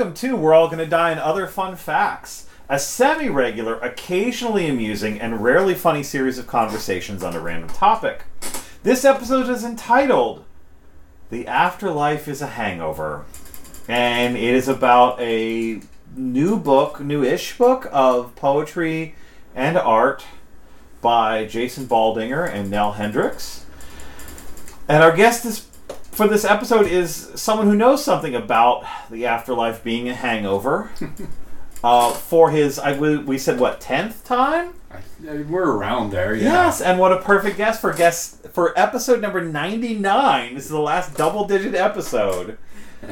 Welcome to We're All Gonna Die and Other Fun Facts, a semi regular, occasionally amusing, and rarely funny series of conversations on a random topic. This episode is entitled The Afterlife is a Hangover, and it is about a new book, new ish book of poetry and art by Jason Baldinger and Nell Hendricks. And our guest is for this episode is someone who knows something about the afterlife being a hangover. uh, for his, I we, we said what tenth time? I, we're around there, yeah. Yes, and what a perfect guest for guest for episode number ninety nine. This is the last double digit episode.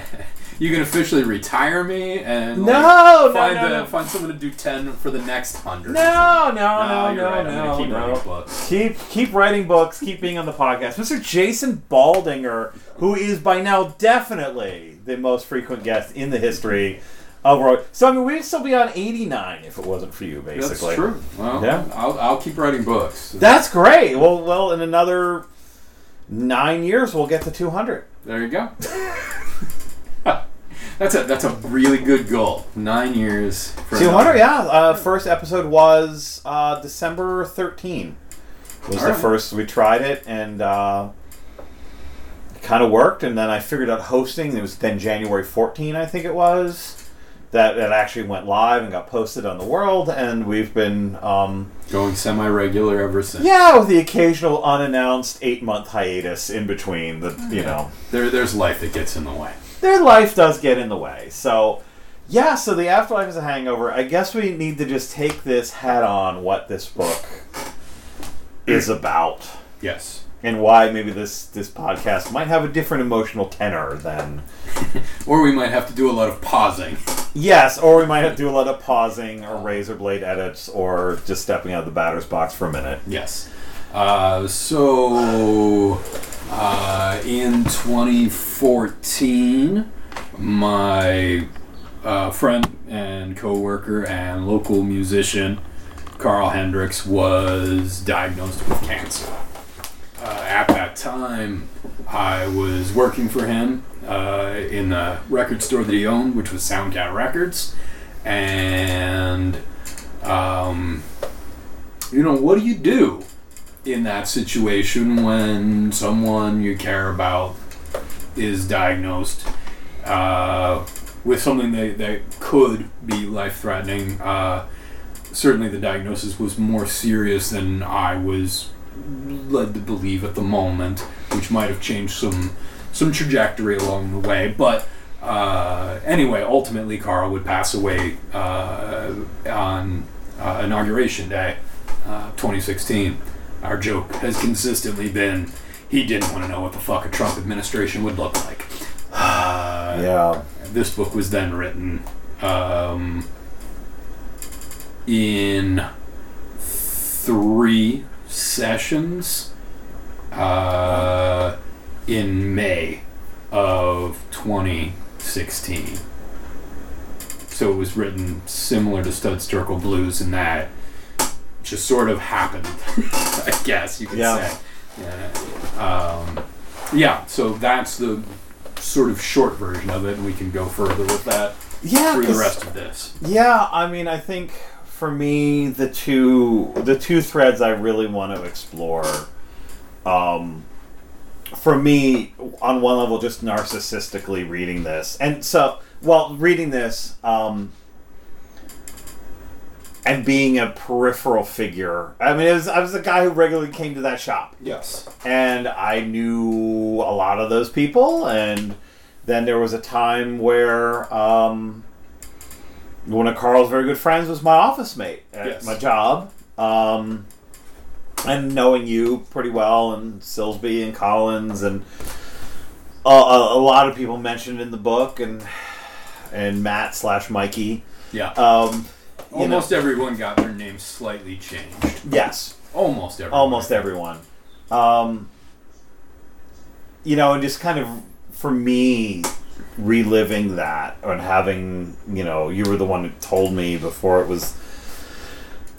You can officially retire me and like, no, find, no, the- no. find someone to do ten for the next hundred. No, no, no, no, no, right. No, keep no. writing books. Keep keep writing books. Keep being on the podcast, Mr. Jason Baldinger, who is by now definitely the most frequent guest in the history of Roy. So I mean, we'd still be on eighty nine if it wasn't for you, basically. That's true. Well, Yeah. I'll, I'll keep writing books. That's great. Well, well, in another nine years, we'll get to two hundred. there you go. that's a that's a really good goal. Nine years. For hundred, another- yeah. Uh, first episode was uh, December thirteen. Was the Alright. first we tried it and uh, kind of worked, and then I figured out hosting. It was then January fourteen, I think it was. That that actually went live and got posted on the world, and we've been um, Going semi-regular ever since. yeah with the occasional unannounced eight month hiatus in between. The you know There, there's life that gets in the way. Their life does get in the way. So, yeah, so the afterlife is a hangover. I guess we need to just take this head on what this book is about Yes. and why maybe this this podcast might have a different emotional tenor than Or we might have to do a lot of pausing. yes, or we might have to do a lot of pausing or razor blade edits or just stepping out of the batter's box for a minute. Yes. Uh, so, uh, in 2014, my uh, friend and coworker and local musician, Carl Hendricks, was diagnosed with cancer. Uh, at that time, I was working for him uh, in the record store that he owned, which was Soundcat Records, and um, you know, what do you do in that situation when someone you care about is diagnosed uh, with something that, that could be life threatening? Uh, certainly, the diagnosis was more serious than I was led to believe at the moment, which might have changed some some trajectory along the way, but. Uh, anyway, ultimately, Carl would pass away uh, on uh, inauguration day, uh, 2016. Our joke has consistently been he didn't want to know what the fuck a Trump administration would look like. Uh, Yeah. This book was then written um, in three sessions uh, in May of 2016. So it was written similar to Stud Circle Blues in that just sort of happened, I guess you could Yeah. say. Yeah. Um, yeah, so that's the sort of short version of it, and we can go further with that Yeah, through the rest of this. Yeah, I mean, I think for me, the two the two threads I really want to explore, um, for me, on one level, just narcissistically reading this, and so well, reading this, um, and being a peripheral figure. I mean, it was, I was a guy who regularly came to that shop Yes. and I knew a lot of those people. And then there was a time where um, one of Carl's very good friends was my office mate at Yes. my job. Um, and knowing you pretty well, and Silsby and Collins, and a, a, a lot of people mentioned in the book, and and Matt slash Mikey. Yeah. Um, you know- Almost everyone got their name slightly changed. yes, Almost everyone. almost everyone. Um, you know, and just kind of for me, reliving that and having, you know, you were the one who told me before it was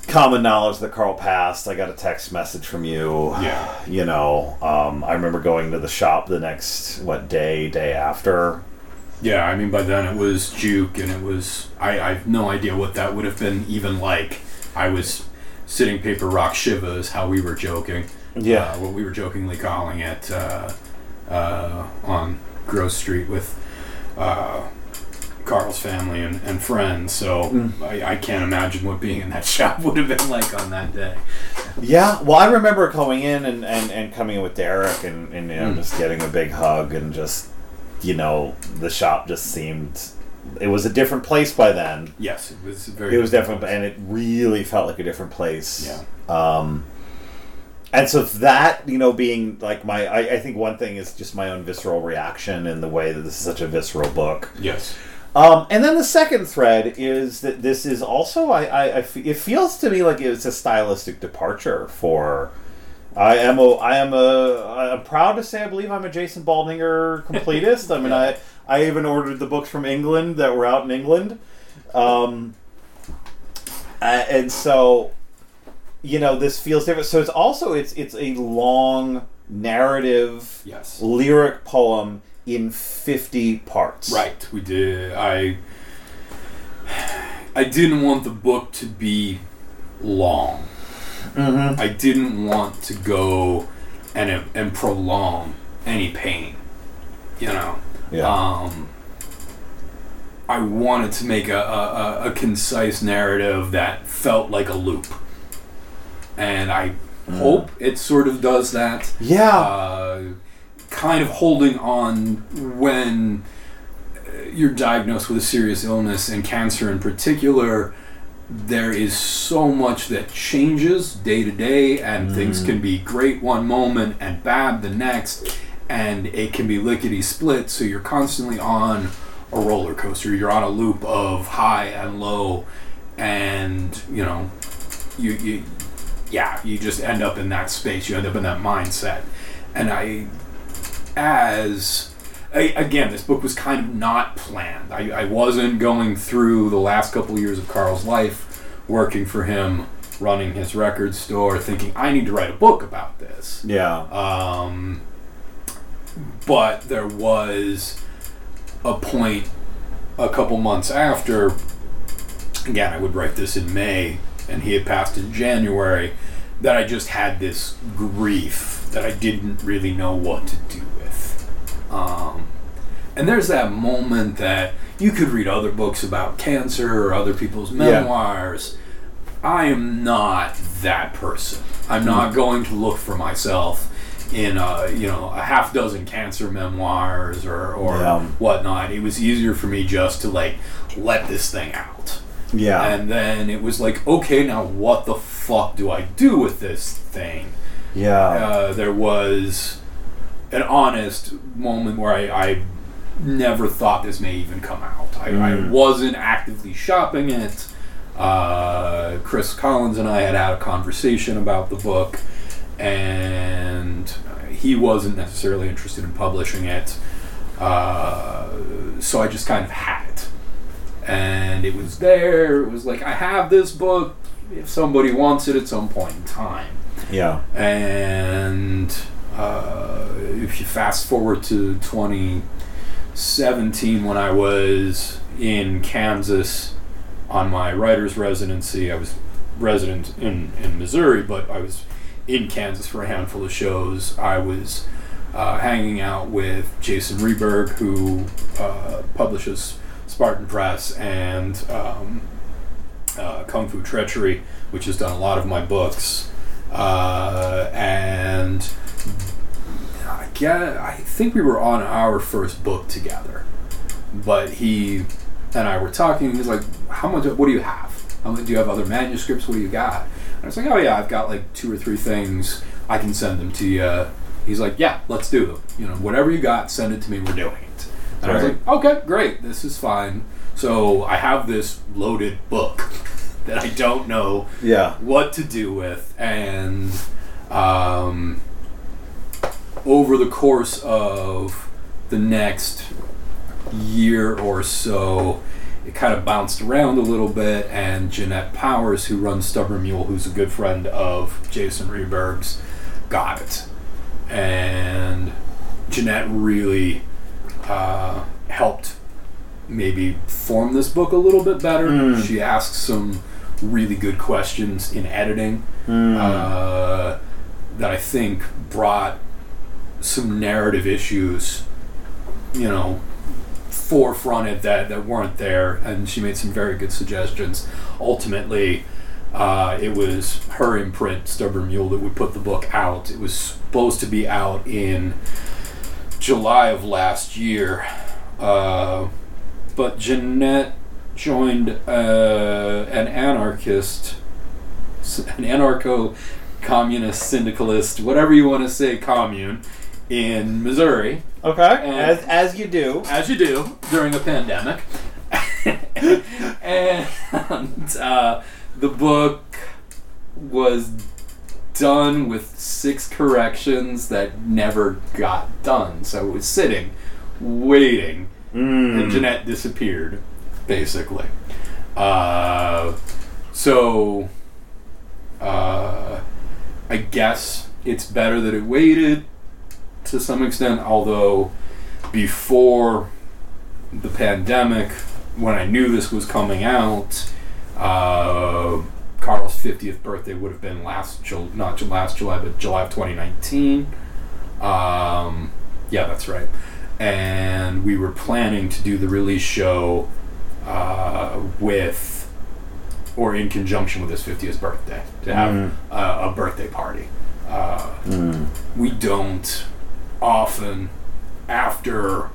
common knowledge that Carl passed. I got a text message from you. Yeah. You know, um, I remember going to the shop the next what day, day after, Yeah, I mean, by then it was Juke, and it was. I, I have no idea what that would have been even like. I was sitting paper rock Shiva, is how we were joking. Yeah. Uh, what we were jokingly calling it uh, uh, on Gross Street with uh, Carl's family and, and friends. So Mm. I, I can't imagine what being in that shop would have been like on that day. Yeah, well, I remember going in and, and, and coming in with Derek and, and you know, Mm. just getting a big hug and just, you know, the shop just seemed. It was a different place by then. Yes, it was very. It was different, and it really felt like a different place. Yeah. Um, and so that, you know, being like my, I, I think one thing is just my own visceral reaction and the way that this is such a visceral book. Yes. Um, and then the second thread is that this is also, I, I, I fe- it feels to me like it's a stylistic departure for. I am a, I am a, I'm proud to say I believe I'm a Jason Baldinger completist. I mean, I, I even ordered the books from England that were out in England, um, and so, you know, this feels different. So it's also it's it's a long narrative, Yes. lyric poem in fifty parts. Right. We did. I. I didn't want the book to be long. Mm-hmm. I didn't want to go and and prolong any pain. You know. Yeah. Um, I wanted to make a, a, a- a concise narrative that felt like a loop, and I hope it sort of does that. yeah. Uh, kind of holding on when uh, you're diagnosed with a serious illness and cancer in particular. There is so much that changes day to day, and things mm. can be great one moment and bad the next, and it can be lickety split. So you're constantly on a roller coaster. You're on a loop of high and low, and you know, you you yeah, you just end up in that space. You end up in that mindset, and I, as I, again, this book was kind of not planned. I, I wasn't going through the last couple of years of Carl's life, working for him, running his record store, thinking I need to write a book about this. yeah. Um, but there was a point a couple months after, again, I would write this in May, and he had passed in January, that I just had this grief that I didn't really know what to do. Um, and there's that moment that you could read other books about cancer or other people's Yeah. memoirs. I am not that person. I'm not going to look for myself in a, you know a half dozen cancer memoirs or or Yeah. whatnot. It was easier for me just to like let this thing out. Yeah. And then it was like, okay, now what the fuck do I do with this thing? yeah. Uh, there was an honest moment where I, I never thought this may even come out. I, I Mm. wasn't actively shopping it. Uh, Chris Collins and I had had a conversation about the book, and he wasn't necessarily interested in publishing it. Uh, so I just kind of had it. And it was there. It was like, I have this book if somebody wants it at some point in time. yeah. And if you fast forward to 2017, when I was in Kansas on my writer's residency, I was resident in, in Missouri, but I was in Kansas for a handful of shows. I was uh, hanging out with Jason Ryberg, who uh, publishes Spartan Press and um, uh, Kung Fu Treachery, which has done a lot of my books. Uh, and I get, I think we were on our first book together, but he and I were talking. He's like, "How much? What do you have? How much, do you have other manuscripts? What do you got?" And I was like, "Oh yeah, I've got like two or three things. I can send them to you." He's like, "Yeah, let's do them. You know, whatever you got, send it to me. We're doing it." And I was like, "Okay, great. This is fine." So I have this loaded book that I don't know Yeah. what to do with and um, over the course of the next year or so it kind of bounced around a little bit and jeanette powers who runs stubborn mule who's a good friend of jason ryberg's got it and jeanette really uh, helped maybe form this book a little bit better. Mm. She asked some really good questions in editing Mm. uh, that I think brought some narrative issues, you know, forefronted that, that weren't there, and she made some very good suggestions. Ultimately, uh, it was her imprint, Stubborn Mule, that would put the book out. It was supposed to be out in July of last year, uh, but Jeanette joined uh, an anarchist, an anarcho communist syndicalist, whatever you want to say, commune in Missouri, okay, as as you do. as you do during a pandemic. and uh, the book was done with six corrections that never got done. So it was sitting, waiting, Mm. and Jeanette disappeared, basically. Uh, so, uh, I guess it's better that it waited to some extent, although before the pandemic, when I knew this was coming out, uh, Carl's 50th birthday would have been last, not last July, but July of 2019. Um, yeah, that's right. And we were planning to do the release show uh, with, or in conjunction with his 50th birthday, to have Mm. uh, a birthday party. Uh, Mm. we don't often after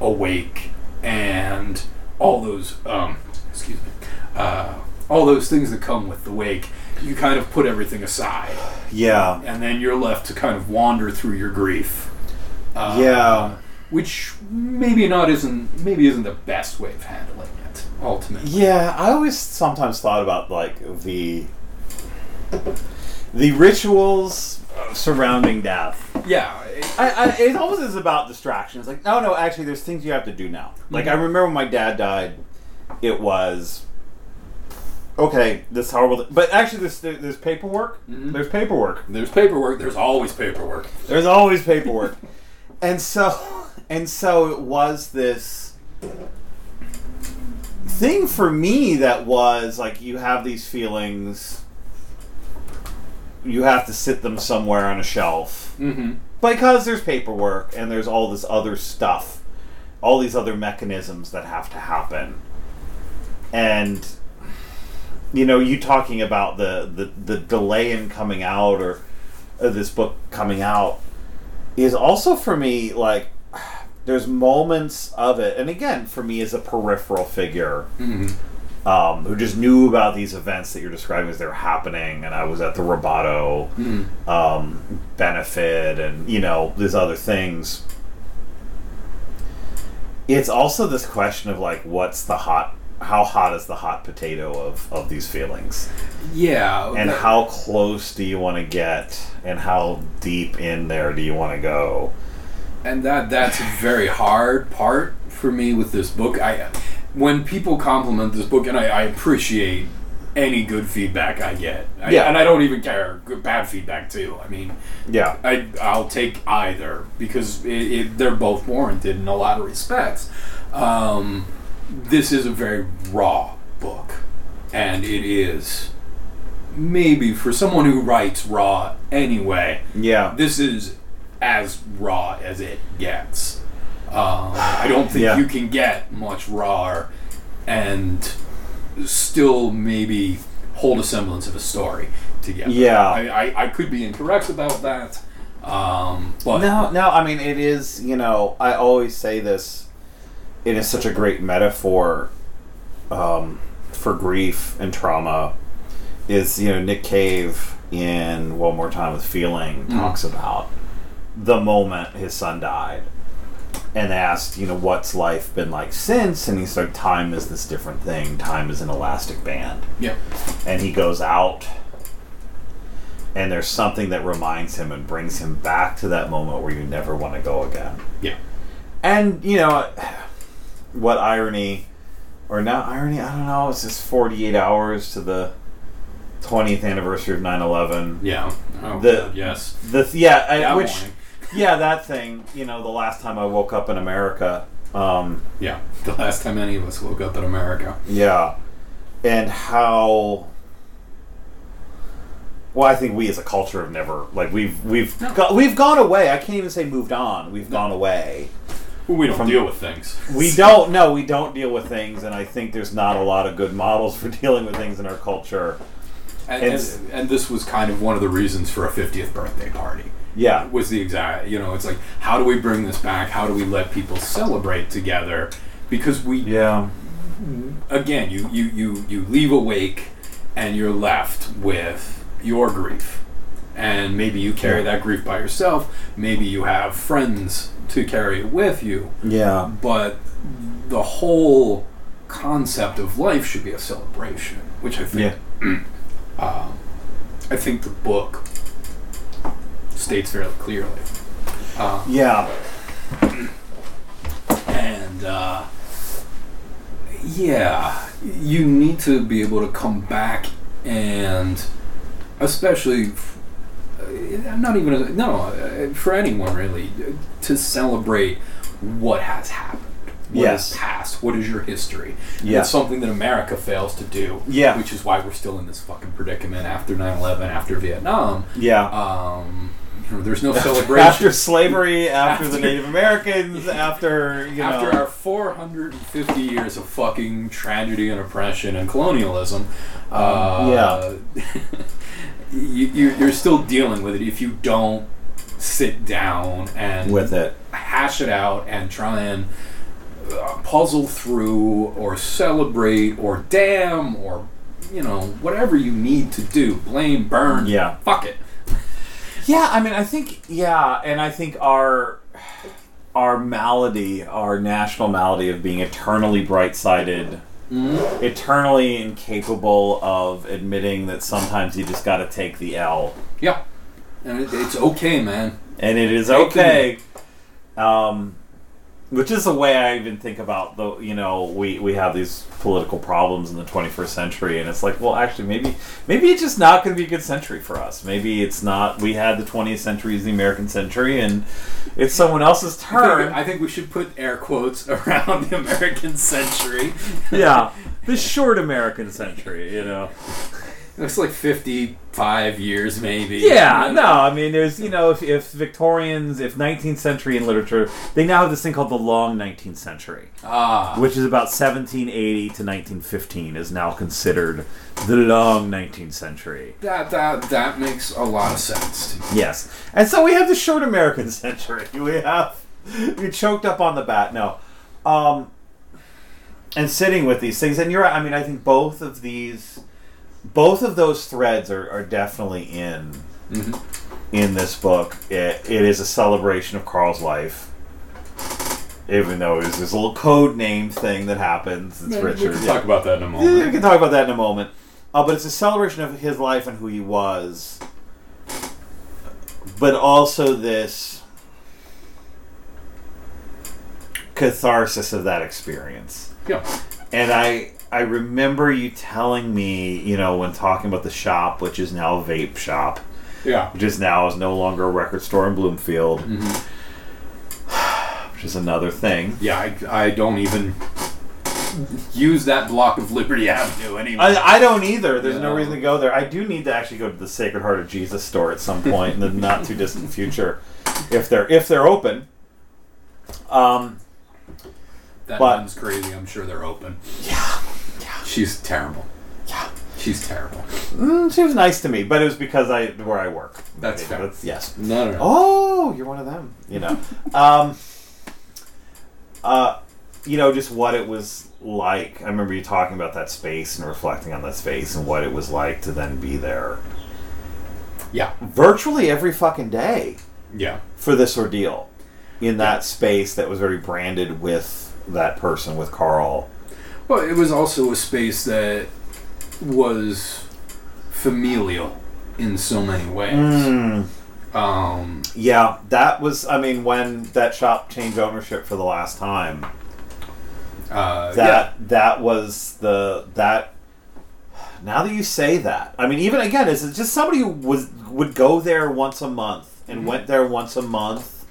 awake and all those um excuse me uh all those things that come with the wake you kind of put everything aside Yeah. and then you're left to kind of wander through your grief uh, Yeah. which maybe not isn't maybe isn't the best way of handling it ultimately Yeah, I always sometimes thought about like the the rituals surrounding death. Yeah it- I, I, it almost is about distractions. Like, no, no, actually, there's things you have to do now. Like, I remember when my dad died, it was okay. This horrible, but actually, there's there's paperwork. Mhm. There's paperwork. there's paperwork there's always paperwork There's always paperwork, and so and so it was this thing for me that was like you have these feelings. You have to sit them somewhere on a shelf. Mm-hmm. Because there's paperwork and there's all this other stuff, all these other mechanisms that have to happen. And you know, you talking about the the, the delay in coming out or uh, this book coming out is also for me like there's moments of it, and again, for me as a peripheral figure. Mm-hmm um, who just knew about these events that you're describing as they were happening, and I was at the Roboto mm-hmm um, benefit and you know these other things. It's also this question of like what's the hot how hot is the hot potato of, of these feelings? Yeah. And that- how close do you want to get and how deep in there do you want to go? And that that's a very hard part for me with this book. I when people compliment this book, and I, I appreciate any good feedback I get. I, Yeah. and I don't even care good bad feedback too. I mean, yeah I I'll take either because it, it, they're both warranted in a lot of respects. Um, this is a very raw book, and it is maybe for someone who writes raw anyway yeah this is as raw as it gets. Um, I don't think Yeah. you can get much rawer and still maybe hold a semblance of a story together. Yeah. I, I, I could be incorrect about that. Um, but no no i mean it is you know i always say this it is such a great metaphor um, for grief and trauma is you know nick cave in one more time with feeling talks about the moment his son died and asked you know what's life been like since? And he said time is this different thing. Time is an elastic band. Yeah, and he goes out and there's something that reminds him and brings him back to that moment where you never want to go again. Yeah, and you know what irony or not irony i don't know it's just 48 hours to the 20th anniversary of 9-11 yeah. Oh, The- God, yes. the yeah I, which morning. Yeah that thing you know the last time i woke up in america Um, Yeah, the last time any of us woke up in America. yeah, and how. Well, I think we as a culture have never like we've we've No. go, we've gone away. I can't even say moved on. We've gone away. We don't From- deal with things. We don't. No, we don't deal with things, and I think there's not a lot of good models for dealing with things in our culture. And, and, and this was kind of one of the reasons for a 50th birthday party. Yeah, Was the exact, you know, it's like, how do we bring this back? How do we let people celebrate together? Because we, yeah, again, you, you, you, you leave a wake and you're left with your grief. And maybe you carry that grief by yourself. Maybe you have friends to carry it with you. yeah, But the whole concept of life should be a celebration, which I think yeah. um, I think the book states fairly clearly. Uh, Yeah, and uh, yeah, you need to be able to come back and, especially, f- uh, not even a, no uh, for anyone really, to celebrate what has happened. What Yes. is past? What is your history? Yeah. It's something that America fails to do. Yeah. Which is why we're still in this fucking predicament after 9-11, after Vietnam. yeah. Um, there's no celebration. after slavery, after, the Native Americans, after you know, After our 450 years of fucking tragedy and oppression and colonialism, uh, you, you, you're still dealing with it if you don't sit down and with it. hash it out and try and uh, puzzle through or celebrate or damn or you know whatever you need to do blame burn Yeah. fuck it Yeah, I mean, I think yeah, and I think our our malady, our national malady of being eternally bright-sided, eternally incapable of admitting that sometimes you just got to take the L, yeah. And it, it's okay man. And it is okay. Um, which is the way I even think about the you know we we have these political problems in the 21st century, and it's like, well, actually, maybe maybe it's just not going to be a good century for us. Maybe it's not. We had the 20th century as the American century, and it's someone else's turn. I think we should put air quotes around the American century. yeah, the short American century, you know. It's like 55 years, maybe. Yeah, no. I mean, there's, you know, if, if Victorians, if 19th century in literature, they now have this thing called the long 19th century, Ah. which is about 1780 to 1915, is now considered the long 19th century. That, that, that makes a lot of sense. Yes. And so we have the short American century. We have, we choked up on the bat. No. Um, and sitting with these things, and you're right, I mean, I think both of these, both of those threads are, are definitely in Mhm. in this book. It, it is a celebration of Carl's life. Even though there's this little code name thing that happens, it's We Richard. can yeah. talk about that in a Yeah, moment. we can talk about that in a moment. Uh, but it's a celebration of his life and who he was. But also this catharsis of that experience. Yeah. And I I remember you telling me, you know, when talking about the shop, which is now a vape shop, Yeah. which is now is no longer a record store in Bloomfield, Mhm. which is another thing. Yeah, I, I don't even use that block of Liberty Avenue anymore. I, I don't either. There's no reason to go there. I do need to actually go to the Sacred Heart of Jesus store at some point in the not too distant future, if they're if they're open. Um, that but- one's crazy. I'm sure they're open. yeah, She's terrible. yeah. She's terrible. Mm, she was nice to me, but it was because I where I work. That's fair. That's, yes. No, no, no. Oh, you're one of them. You know. um, uh, you know, just what it was like. I remember you talking about that space and reflecting on that space and what it was like to then be there Yeah. virtually every fucking day. Yeah. for this ordeal in that space that was very branded with that person with Carl. Well, it was also a space that was familial in so many ways. Mm, Um, yeah, that was. I mean, when that shop changed ownership for the last time, uh, that that was the that. Now that you say that, I mean, even again, is it just somebody who was would go there once a month and Mhm. went there once a month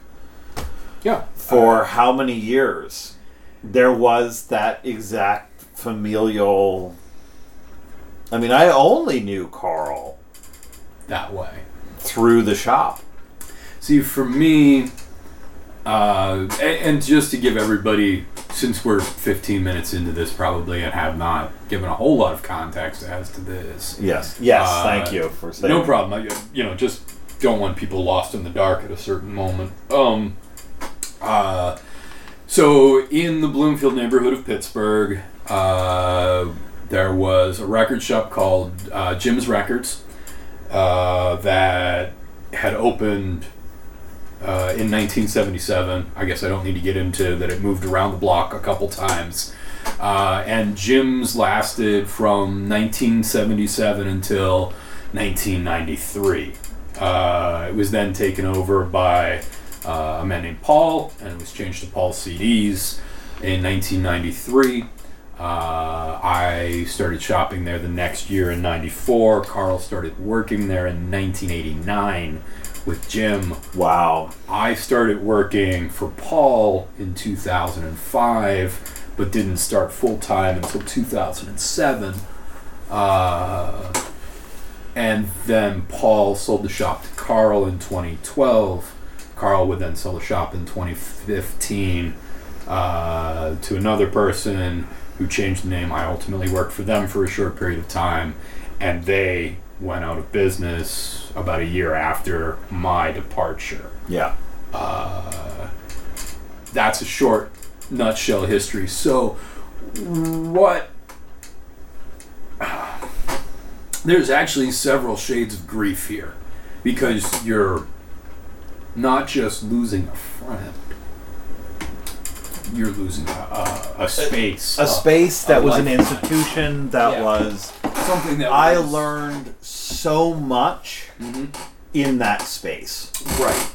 yeah, for how many years? There was that exact familial. I mean, I only knew Carl that way. through the shop. See, for me, uh, and, and just to give everybody, since we're 15 minutes into this probably and have not given a whole lot of context as to this, Yes, yes. Uh, thank you for saying. no problem. I, you know, just don't want people lost in the dark at a certain moment. Um, uh, so in the Bloomfield neighborhood of Pittsburgh, uh, there was a record shop called uh, Jim's Records uh, that had opened uh, in 1977. I guess I don't need to get into that. It moved around the block a couple times. Uh, and Jim's lasted from 1977 until 1993. Uh, it was then taken over by uh, a man named Paul, and it was changed to Paul CDs in 1993. Uh, I started shopping there the next year in 94. Carl started working there in 1989 with Jim. Wow. I started working for Paul in 2005, but didn't start full time until 2007. Uh, and then Paul sold the shop to Carl in 2012. Carl would then sell the shop in 2015 uh, to another person who changed the name. I ultimately worked for them for a short period of time, and they went out of business about a year after my departure. Yeah. Uh, that's a short nutshell history. So, what? There's actually several shades of grief here because you're not just losing a friend, you're losing a, a, a space. A space that a was an lifetime. institution that Yeah. was. Something that I was- learned so much Mhm. in that space. Right.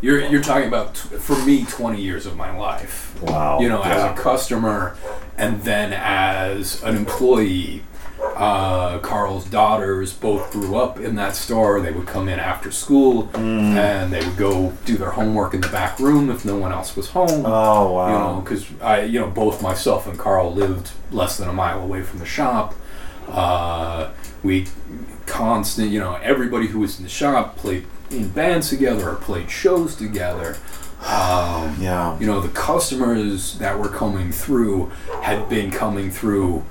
You're, you're talking about, t- for me, 20 years of my life. Wow. you know, as a customer and then as an employee. Uh, Carl's daughters both grew up in that store. They would come in after school Mm. and they would go do their homework in the back room if no one else was home. Oh wow. You know, because I, you know, both myself and Carl lived less than a mile away from the shop. Uh, we constant, you know, everybody who was in the shop played in bands together or played shows together. Um, yeah. you know the customers that were coming through had been coming through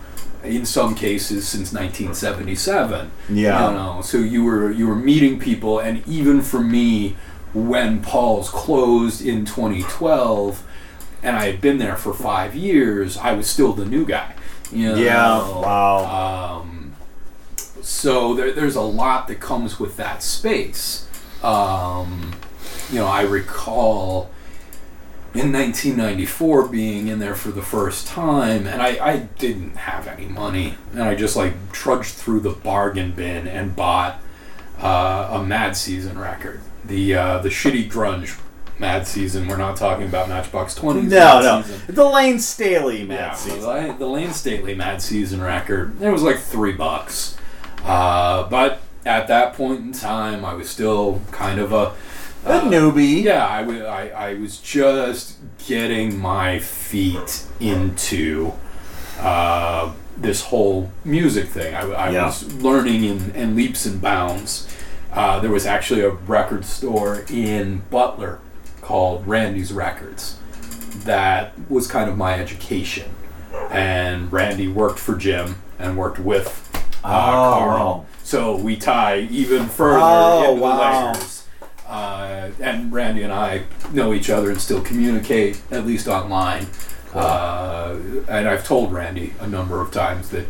in some cases since 1977 Yeah. you know so you were you were meeting people and even for me when paul's closed in 2012 and i had been there for five years i was still the new guy you know? Yeah, wow. um, so there, there's a lot that comes with that space um, you know, I recall in 1994 being in there for the first time, and I, I didn't have any money, and I just like trudged through the bargain bin and bought uh, a Mad Season record, the uh, the shitty grunge Mad Season. We're not talking about Matchbox 20. No, no. Season. The Lane Staley Mad Yeah, season. the, the Lane Staley Mad Season record. It was like three bucks. Uh, but at that point in time, I was still kind of a. A uh, newbie. Yeah, I wa- I, I was just getting my feet into uh, this whole music thing. I, I Yeah. was learning in, in leaps and bounds. Uh, there was actually a record store in Butler called Randy's Records that was kind of my education. And Randy worked for Jim and worked with uh, Oh. Carl. So we tie even further Oh, into wow. the layers. Uh, and Randy and I know each other and still communicate, at least online. Uh, and I've told Randy a number of times that,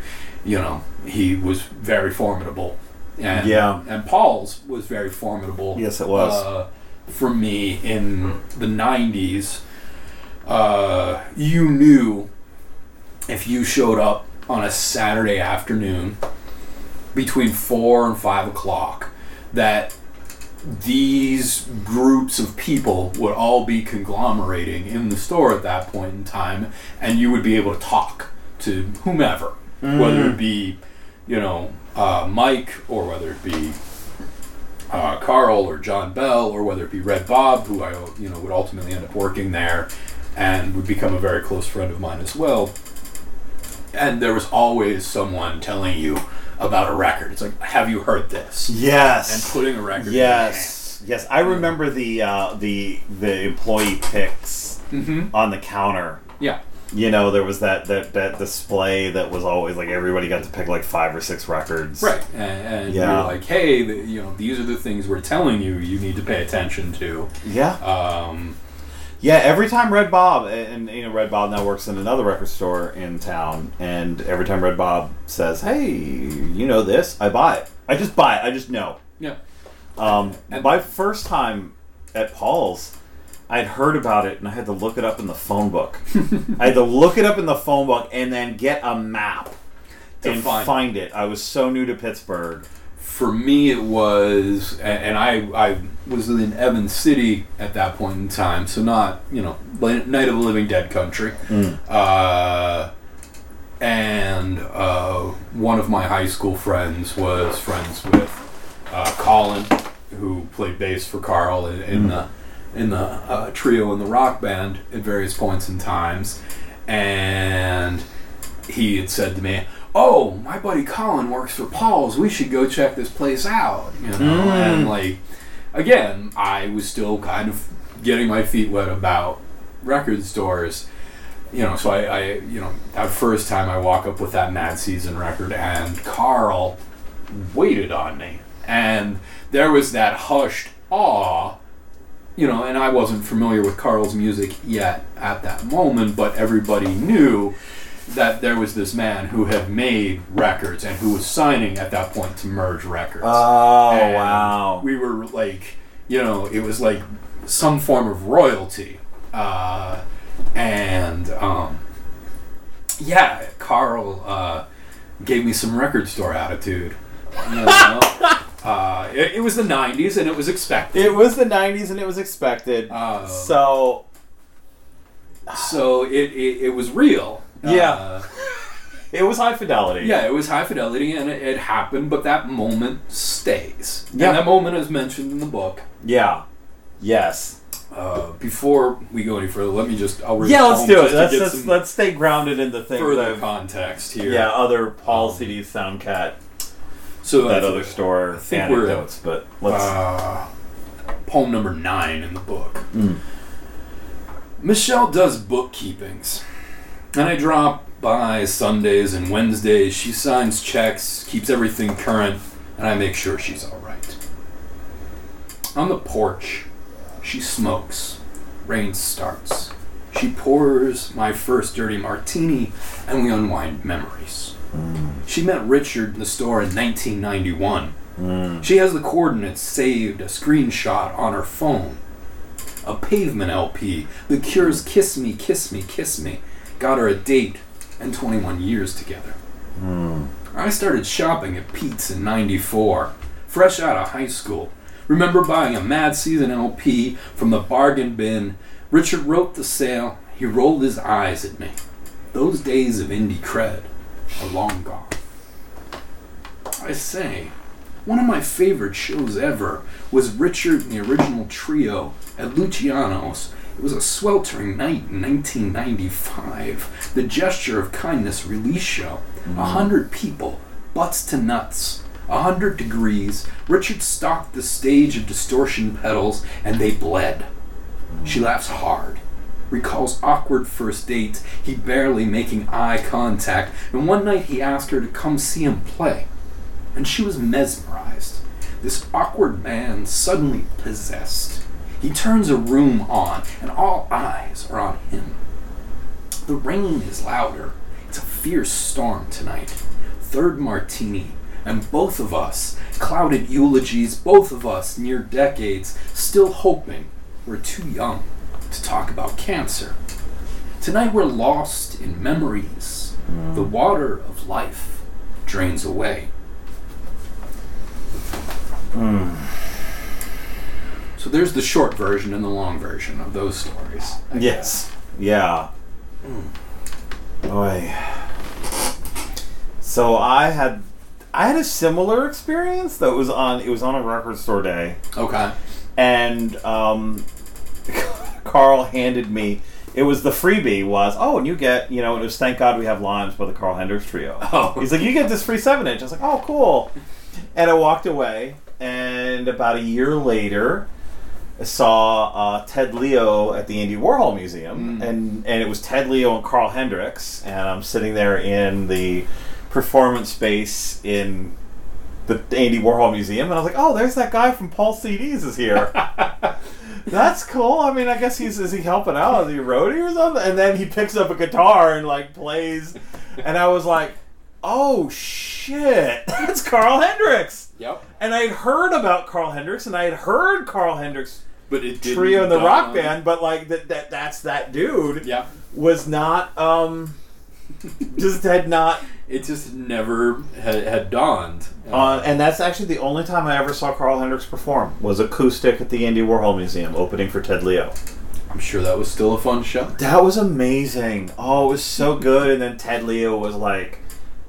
you know, he was very formidable. And, Yeah. And Paul's was very formidable. Yes, it was. Uh, for me in the 90s, uh, you knew if you showed up on a Saturday afternoon between 4 and 5 o'clock that these groups of people would all be conglomerating in the store at that point in time and you would be able to talk to whomever whether it be you know uh, mike or whether it be uh, Carl or John Bell or whether it be Red Bob, who I you know would ultimately end up working there and would become a very close friend of mine as well. And there was always someone telling you about a record. It's like, have you heard this? Yes. And putting a record. Yes. Yes. I remember the uh, the the employee picks Mm-hmm. on the counter. Yeah. You know, there was that, that that display that was always like everybody got to pick like five or six records. Right. And, and Yeah. you're like, hey, the, you know, these are the things we're telling you. You need to pay attention to. Yeah. Um, Yeah, every time Red Bob and you know Red Bob now works in another record store in town, and every time Red Bob says, "Hey, you know this," I buy it. I just buy it. I just know. yeah. Um, And- my first time at Paul's, I'd heard about it and I had to look it up in the phone book. I had to look it up in the phone book and then get a map To and find- find it. I was so new to Pittsburgh. For me, it was, and I I was in Evans City at that point in time, so not you know Night of the Living Dead country. Uh, and uh, one of my high school friends was friends with uh, Colin, who played bass for Carl in, in the in the uh, trio in the rock band at various points in times, and he had said to me, "Oh, my buddy Colin works for Paul's. We should go check this place out." You know, Mm. and like again, I was still kind of getting my feet wet about record stores. You know, so I, I, you know, that first time I walk up with that Mad Season record, and Carl waited on me, and there was that hushed awe you know, and I wasn't familiar with Carl's music yet at that moment, but everybody knew that there was this man who had made records and who was signing at that point to merge records. Oh And wow! We were like, you know, it was like some form of royalty. Uh, and um, yeah, Carl uh, gave me some record store attitude. You know? uh, it, it was the 90s and it was expected. It was the '90s and it was expected. Uh, so so it, it, it was real. Yeah. Uh, it was high fidelity. yeah, it was high fidelity and it, it happened, but that moment stays. Yeah. And that moment is mentioned in the book. Yeah. Yes. Uh, before we go any further, let me just. I'll read Yeah, let's do it. Let's let's, let's stay grounded in the thing. further that context here. yeah, other Paul Um, CD's Soundcat, So that uh, other store think we're- anecdotes, but let's. uh, poem number nine in the book. Mm. Michelle does bookkeepings, and I drop by Sundays and Wednesdays. She signs checks, keeps everything current, and I make sure she's all right. On the porch, she smokes. Rain starts. She pours my first dirty martini, and we unwind memories. She met Richard in the store in 1991. Mm. She has the coordinates saved, a screenshot on her phone. A pavement LP, The Cure's Kiss Me, Kiss Me, Kiss Me, got her a date and 21 years together. Mm. I started shopping at Pete's in 94, fresh out of high school. Remember buying a Mad Season LP from the bargain bin. Richard wrote the sale. He rolled his eyes at me. Those days of indie cred are long gone. I say, one of my favorite shows ever was Richard and the original trio at Luciano's. It was a sweltering night in 1995. The Gesture of Kindness release show. Mm-hmm. A hundred people, butts to nuts. A hundred degrees. Richard stalked the stage of distortion pedals, and they bled. Mm-hmm. She laughs hard. Recalls awkward first dates, he barely making eye contact, and one night he asked her to come see him play. And she was mesmerized. This awkward man suddenly possessed. He turns a room on, and all eyes are on him. The rain is louder. It's a fierce storm tonight. Third martini, and both of us, clouded eulogies, both of us near decades, still hoping we're too young to talk about cancer. Tonight we're lost in memories. The water of life drains away. Mm. So there's the short version and the long version of those stories. I Yes. Yeah. Boy. So I had I had a similar experience that was on it was on a record store day. Okay. and um, Carl handed me it was the freebie was oh and you get you know it was thank God we have limes by the Carl Hendricks trio. Oh. He's like you get this free seven inch. I was like oh cool, and I walked away. And about a year later, saw uh, Ted Leo at the Andy Warhol Museum, Mm. and and it was Ted Leo and Carl Hendricks, and I'm sitting there in the performance space in the Andy Warhol Museum, and I was like, oh, there's that guy from Paul CDs is here. That's cool. I mean, I guess he's is he helping out? Is he roadie or something? And then he picks up a guitar and like plays, and I was like, oh shit, that's Carl Hendricks. Yep. And I had heard about Carl Hendricks, and I had heard Carl Hendricks But it trio in the rock on- band, but like that that that's that dude Yeah. was not um just had not It just never had, had dawned. uh, and that's actually the only time I ever saw Carl Hendricks perform was acoustic at the Andy Warhol Museum opening for Ted Leo. I'm sure that was still a fun show. That was amazing. Oh, it was so good. And then Ted Leo was like,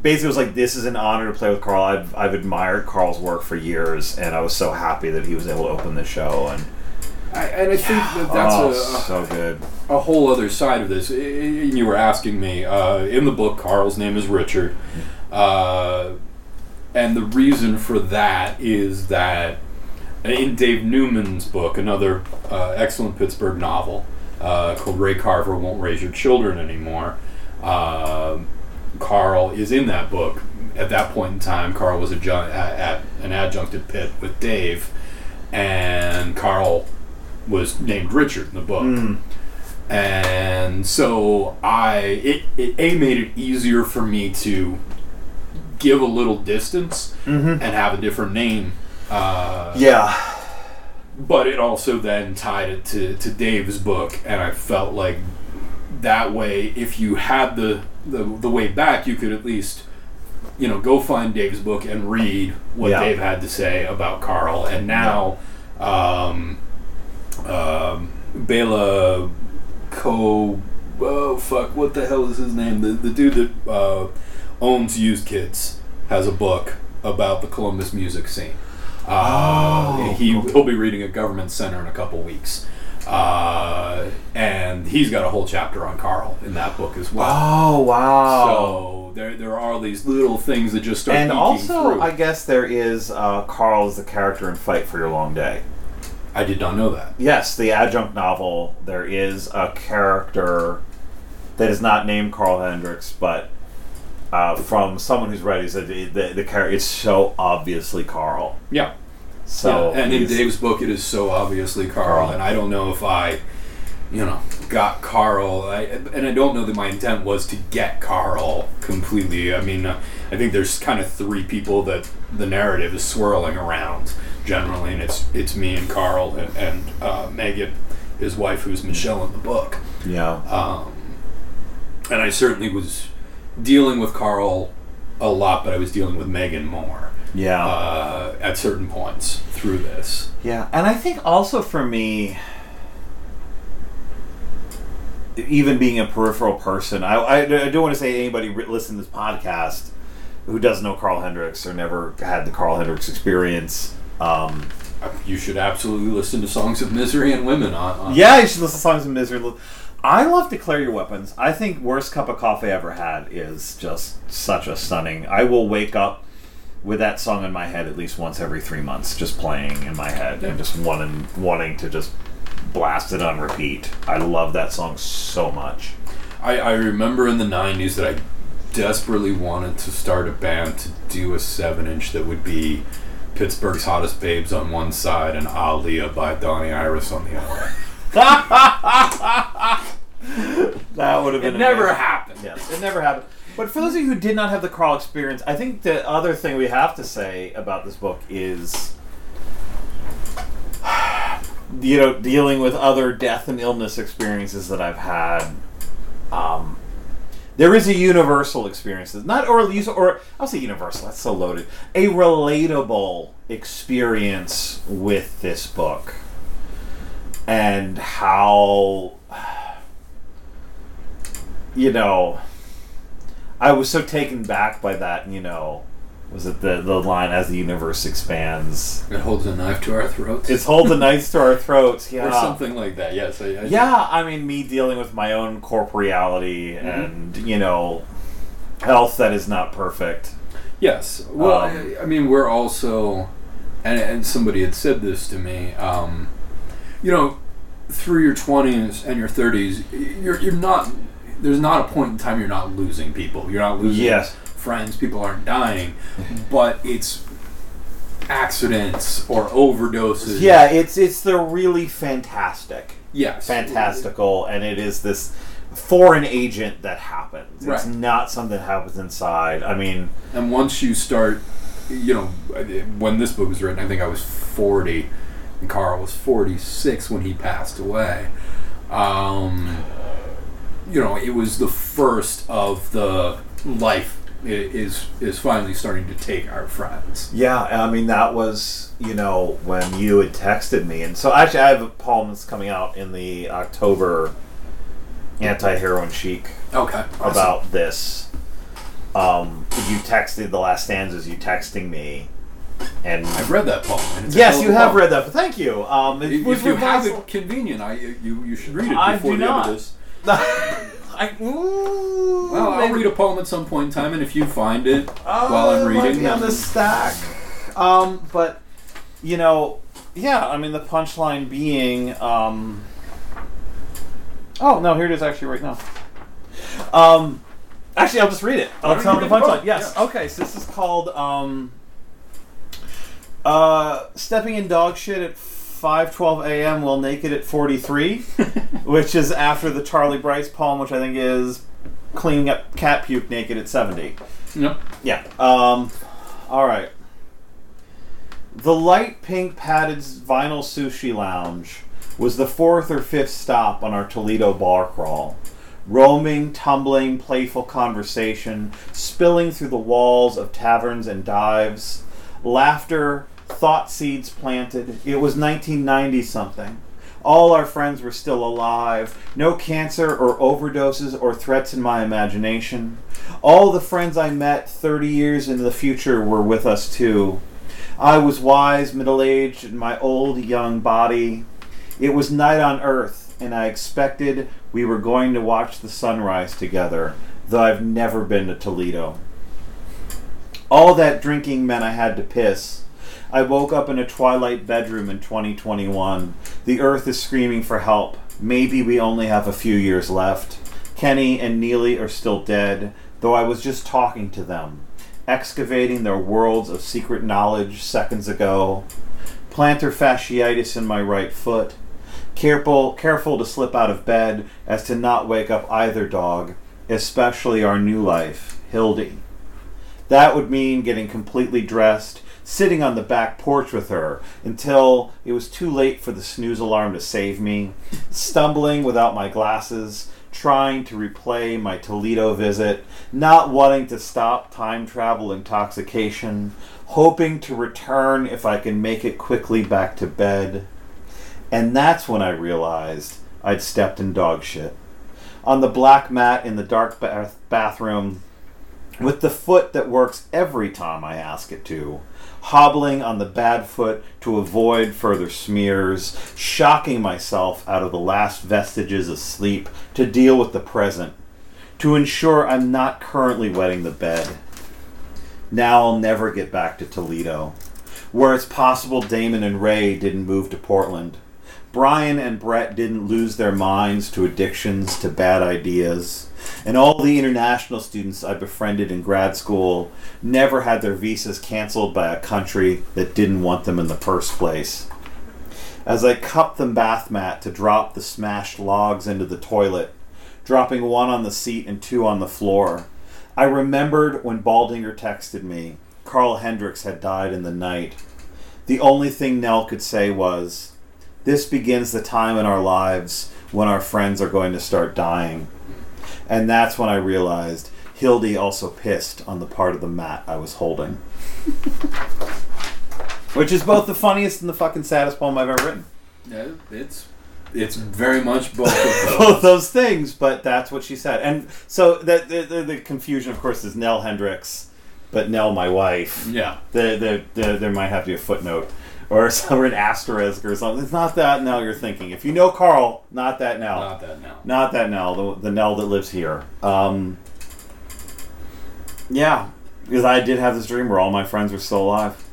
basically, was like, this is an honor to play with Carl. I've, I've admired Carl's work for years, and I was so happy that he was able to open the show. And I, and I think that that's oh, a, so good. a whole other side of this. You were asking me uh, in the book. Carl's name is Richard, uh, and the reason for that is that in Dave Newman's book, another uh, excellent Pittsburgh novel uh, called "Ray Carver Won't Raise Your Children Anymore," uh, Carl is in that book. At that point in time, Carl was adjun- at, at an adjunct at Pitt with Dave, and Carl was named Richard in the book Mm. and so I it, it a made it easier for me to give a little distance Mhm. and have a different name. Uh, Yeah. but it also then tied it to, to Dave's book, and I felt like that way, if you had the, the the way back, you could at least you know go find Dave's book and read what Yeah. Dave had to say about Carl. And now, um, um, Bela Co. Oh fuck! What the hell is his name? The the dude that uh, owns Used Kids has a book about the Columbus music scene. Uh, Oh, he he'll be reading at Government Center in a couple weeks, uh, and he's got a whole chapter on Carl in that book as well. Oh, wow. So there there are these little things that just start and also, through. I guess there is uh, Carl as the character in Fight for Your Long Day. I did not know that. Yes, the adjunct novel, there is a character that is not named Carl Hendricks, but uh, from someone who's read it, he said the, the, the character is so obviously Carl. Yeah. So Yeah, and in Dave's book, it is so obviously Carl, Carl. and I don't know if I, you know, got Carl, I, and I don't know that my intent was to get Carl completely. I mean, uh, I think there's kind of three people that the narrative is swirling around generally, and it's it's me and Carl and, and uh, Megan, his wife, who's Michelle in the book. yeah. Um, and I certainly was dealing with Carl a lot, but I was dealing with Megan more Yeah. uh, at certain points through this. Yeah, and I think also for me, even being a peripheral person, I, I, I don't want to say anybody re- listen to this podcast who doesn't know Carl Hendricks or never had the Carl Hendricks experience. Um, You should absolutely listen to Songs of Misery and Women on. on yeah, you should listen to Songs of Misery. I love Declare Your Weapons. I think Worst Cup of Coffee I Ever Had is just such a stunning. I will wake up with that song in my head at least once every three months, just playing in my head and just wanting, wanting to just blast it on repeat. I love that song so much. I, I remember in the 90s that I desperately wanted to start a band to do a 7 inch that would be Pittsburgh's Hottest Babes on one side and Aaliyah by Donnie Iris on the other. That would have been It never happened. Yes, it never happened. But for those of you who did not have the Carl experience, I think the other thing we have to say about this book is, you know, dealing with other death and illness experiences that I've had. Um, there is a universal experience, not or or I'll say universal. That's so loaded. A relatable experience with this book, and how you know, I was so taken back by that, you know, was it the the line as the universe expands? It holds a knife to our throats. It's hold the knife to our throats. Yeah, or something like that. Yes. I, I, Yeah, I mean, me dealing with my own corporeality Mm-hmm. and you know, health that is not perfect. Yes. Well, Um, I, I mean, we're also, and, and somebody had said this to me. Um, you know, through your twenties and your thirties, you're you're not. There's not a point in time you're not losing people. You're not losing Yes. friends. People aren't dying, but it's accidents or overdoses. Yeah, it's it's the really fantastic. Yes. fantastical, and it is this foreign agent that happens. It's Right. not something that happens inside. I mean, And once you start, you know, when this book was written, I think I was 40, and Carl was 46 when he passed away. Um, you know, it was the first of the life i- is is finally starting to take our friends. yeah, I mean that was you know when you had texted me, and so actually I have a poem that's coming out in the October anti-heroin chic Okay. about this. Um, you texted the last stanzas. You texting me, and I've read that poem. and it's a yes, you have poem. read that. But thank you. Um, it If, if you have it convenient, I you you should read it I before do the not. end of this. I, ooh, Well, I'll maybe- read a poem at some point in time, and if you find it Uh, while I'm it reading, be on the stack. Um, but you know, yeah. I mean, the punchline being, um, oh no, here it is actually right now. Um, actually, I'll just read it. I'll tell you the read the punchline. Yes. Yeah. Okay. So this is called um, uh, stepping in dog shit at. 5:12 a.m. while naked at 43, which is after the Charlie Bryce poem, which I think is cleaning up cat puke naked at 70. Yep. Yeah. Um. All right. The light pink padded vinyl sushi lounge was the fourth or fifth stop on our Toledo bar crawl. Roaming, tumbling, playful conversation, spilling through the walls of taverns and dives, laughter, thought seeds planted. It was 1990 something. All our friends were still alive. No cancer or overdoses or threats in my imagination. All the friends I met 30 years into the future were with us too. I was wise, middle aged, in my old, young body. It was night on Earth, and I expected we were going to watch the sunrise together, though I've never been to Toledo. All that drinking meant I had to piss. I woke up in a twilight bedroom in 2021. The earth is screaming for help. Maybe we only have a few years left. Kenny and Neely are still dead, though I was just talking to them, excavating their worlds of secret knowledge seconds ago. Plantar fasciitis in my right foot. Careful, careful to slip out of bed as to not wake up either dog, especially our new life, Hildy. That would mean getting completely dressed, sitting on the back porch with her until it was too late for the snooze alarm to save me, stumbling without my glasses, trying to replay my Toledo visit, not wanting to stop time travel intoxication, hoping to return if I can make it quickly back to bed. And that's when I realized I'd stepped in dog shit. On the black mat in the dark bath- bathroom, with the foot that works every time I ask it to, hobbling on the bad foot to avoid further smears, shocking myself out of the last vestiges of sleep to deal with the present, to ensure I'm not currently wetting the bed. Now I'll never get back to Toledo, where it's possible Damon and Ray didn't move to Portland. Brian and Brett didn't lose their minds to addictions, to bad ideas. And all the international students I befriended in grad school never had their visas canceled by a country that didn't want them in the first place. As I cupped the bath mat to drop the smashed logs into the toilet, dropping one on the seat and two on the floor, I remembered when Baldinger texted me Carl Hendricks had died in the night. The only thing Nell could say was, This begins the time in our lives when our friends are going to start dying. And that's when I realized Hildy also pissed on the part of the mat I was holding. Which is both the funniest and the fucking saddest poem I've ever written. Yeah, it's it's very much both of Both those. those things, but that's what she said. And so the, the, the, the confusion, of course, is Nell Hendricks but Nell, my wife. Yeah. There, there, there, there might have to be a footnote or some or an asterisk or something. It's not that Nell you're thinking. If you know Carl, not that Nell. Not that now. Not that Nell, the, the Nell that lives here. Um, yeah, because I did have this dream where all my friends were still alive.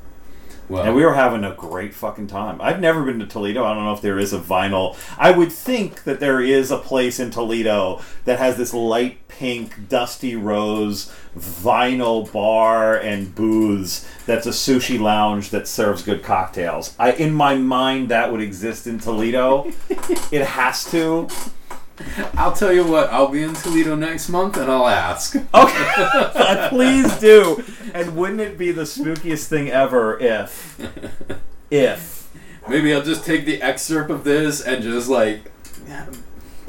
And we were having a great fucking time. I've never been to Toledo. I don't know if there is a vinyl. I would think that there is a place in Toledo that has this light pink, dusty rose vinyl bar and booths that's a sushi lounge that serves good cocktails. I in my mind that would exist in Toledo. it has to. I'll tell you what. I'll be in Toledo next month, and I'll ask. Okay. Please do. And wouldn't it be the spookiest thing ever if if Maybe I'll just take the excerpt of this and just like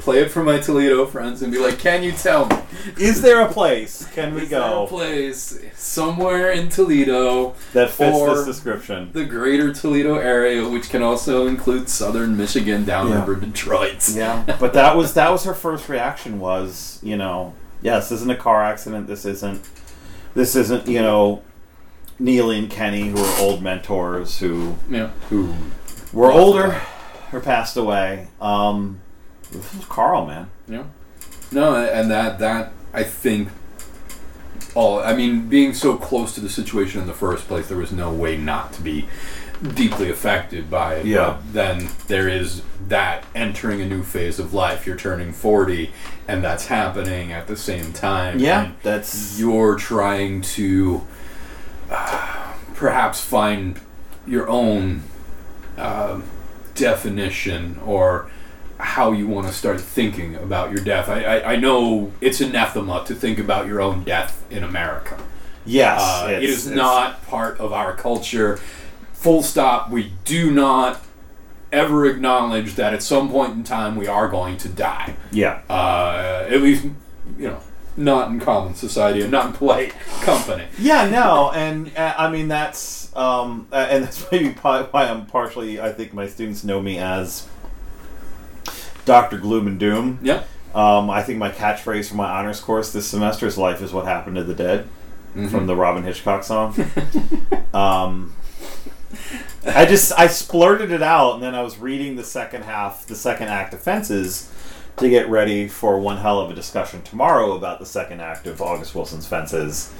play it for my Toledo friends and be like, "Can you tell me? is there a place can we Is there a go place somewhere in Toledo, that fits or- this description? the greater Toledo area, which can also include southern Michigan, downriver Yeah. Detroit?" Yeah, but that was that was her first reaction was you know yes this isn't a car accident this isn't this isn't you know Neely and Kenny who are old mentors who Yeah. Who? were older away. or passed away. Um, this is Carl man. Yeah. No, and that that I think. All I mean, being so close to the situation in the first place, there was no way not to be deeply affected by it. Yeah. But then there is that entering a new phase of life. You're turning forty, and that's happening at the same time. Yeah, and that's you're trying to uh, perhaps find your own um definition or how you want to start thinking about your death. I, I, I know it's anathema to think about your own death in America. yes. Uh, it's- not part of our culture. Full stop. We do not ever acknowledge that at some point in time we are going to die. Yeah, Uh, at least, you know, not in common society and not in polite company. yeah, no, and uh, I mean that's um, uh, and that's maybe why I'm partially. I think my students know me as Doctor Gloom and Doom. Yeah. Um, I think my catchphrase for my honors course this semester is "Life is what happened to the dead" Mm-hmm. from the Robyn Hitchcock song. um, I just I splurted it out, and then I was reading the second half, the second act of Fences, to get ready for one hell of a discussion tomorrow about the second act of August Wilson's Fences.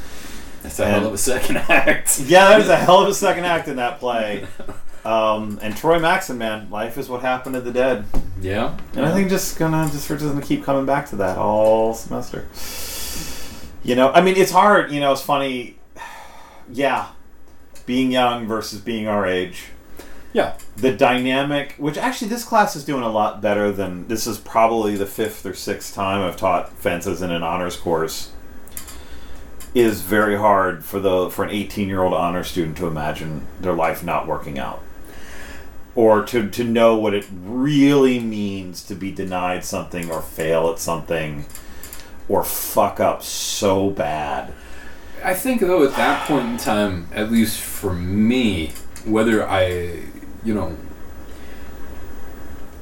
That's a hell of a second act. Yeah, that was a hell of a second act in that play. Um, and Troy Maxson, man, life is what happened to the dead. Yeah. And I think just gonna just we're just gonna keep coming back to that all semester. You know, I mean, it's hard. You know, it's funny. Yeah, being young versus being our age. Yeah. The dynamic, which actually this class is doing a lot better than this is probably the fifth or sixth time I've taught fences in an honors course. Is very hard for the for an 18 year old honor student to imagine their life not working out or to, to know what it really means to be denied something or fail at something or fuck up so bad. I think though at that point in time, at least for me, whether I, you know,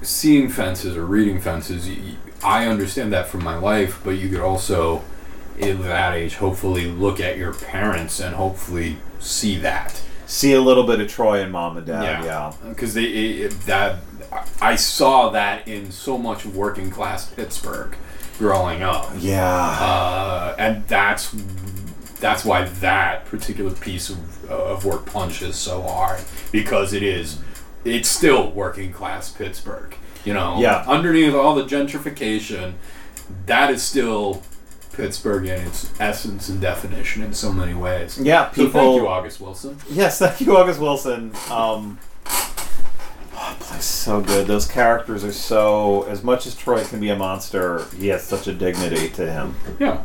seeing fences or reading fences, I understand that from my life, but you could also, in that age, hopefully look at your parents and hopefully see that. See a little bit of Troy and mom and dad, yeah. because they it, that I saw that in so much working class Pittsburgh growing up. Yeah. uh, and that's that's why that particular piece of, of work punches so hard because it is it's still working class Pittsburgh. You know, Yeah. Underneath all the gentrification, that is still Pittsburgh in its essence and definition in so many ways. yeah, So people. thank you, August Wilson. Yes, thank you, August Wilson. Um, oh, place is so good. Those characters are so. As much as Troy can be a monster, he has such a dignity to him. Yeah.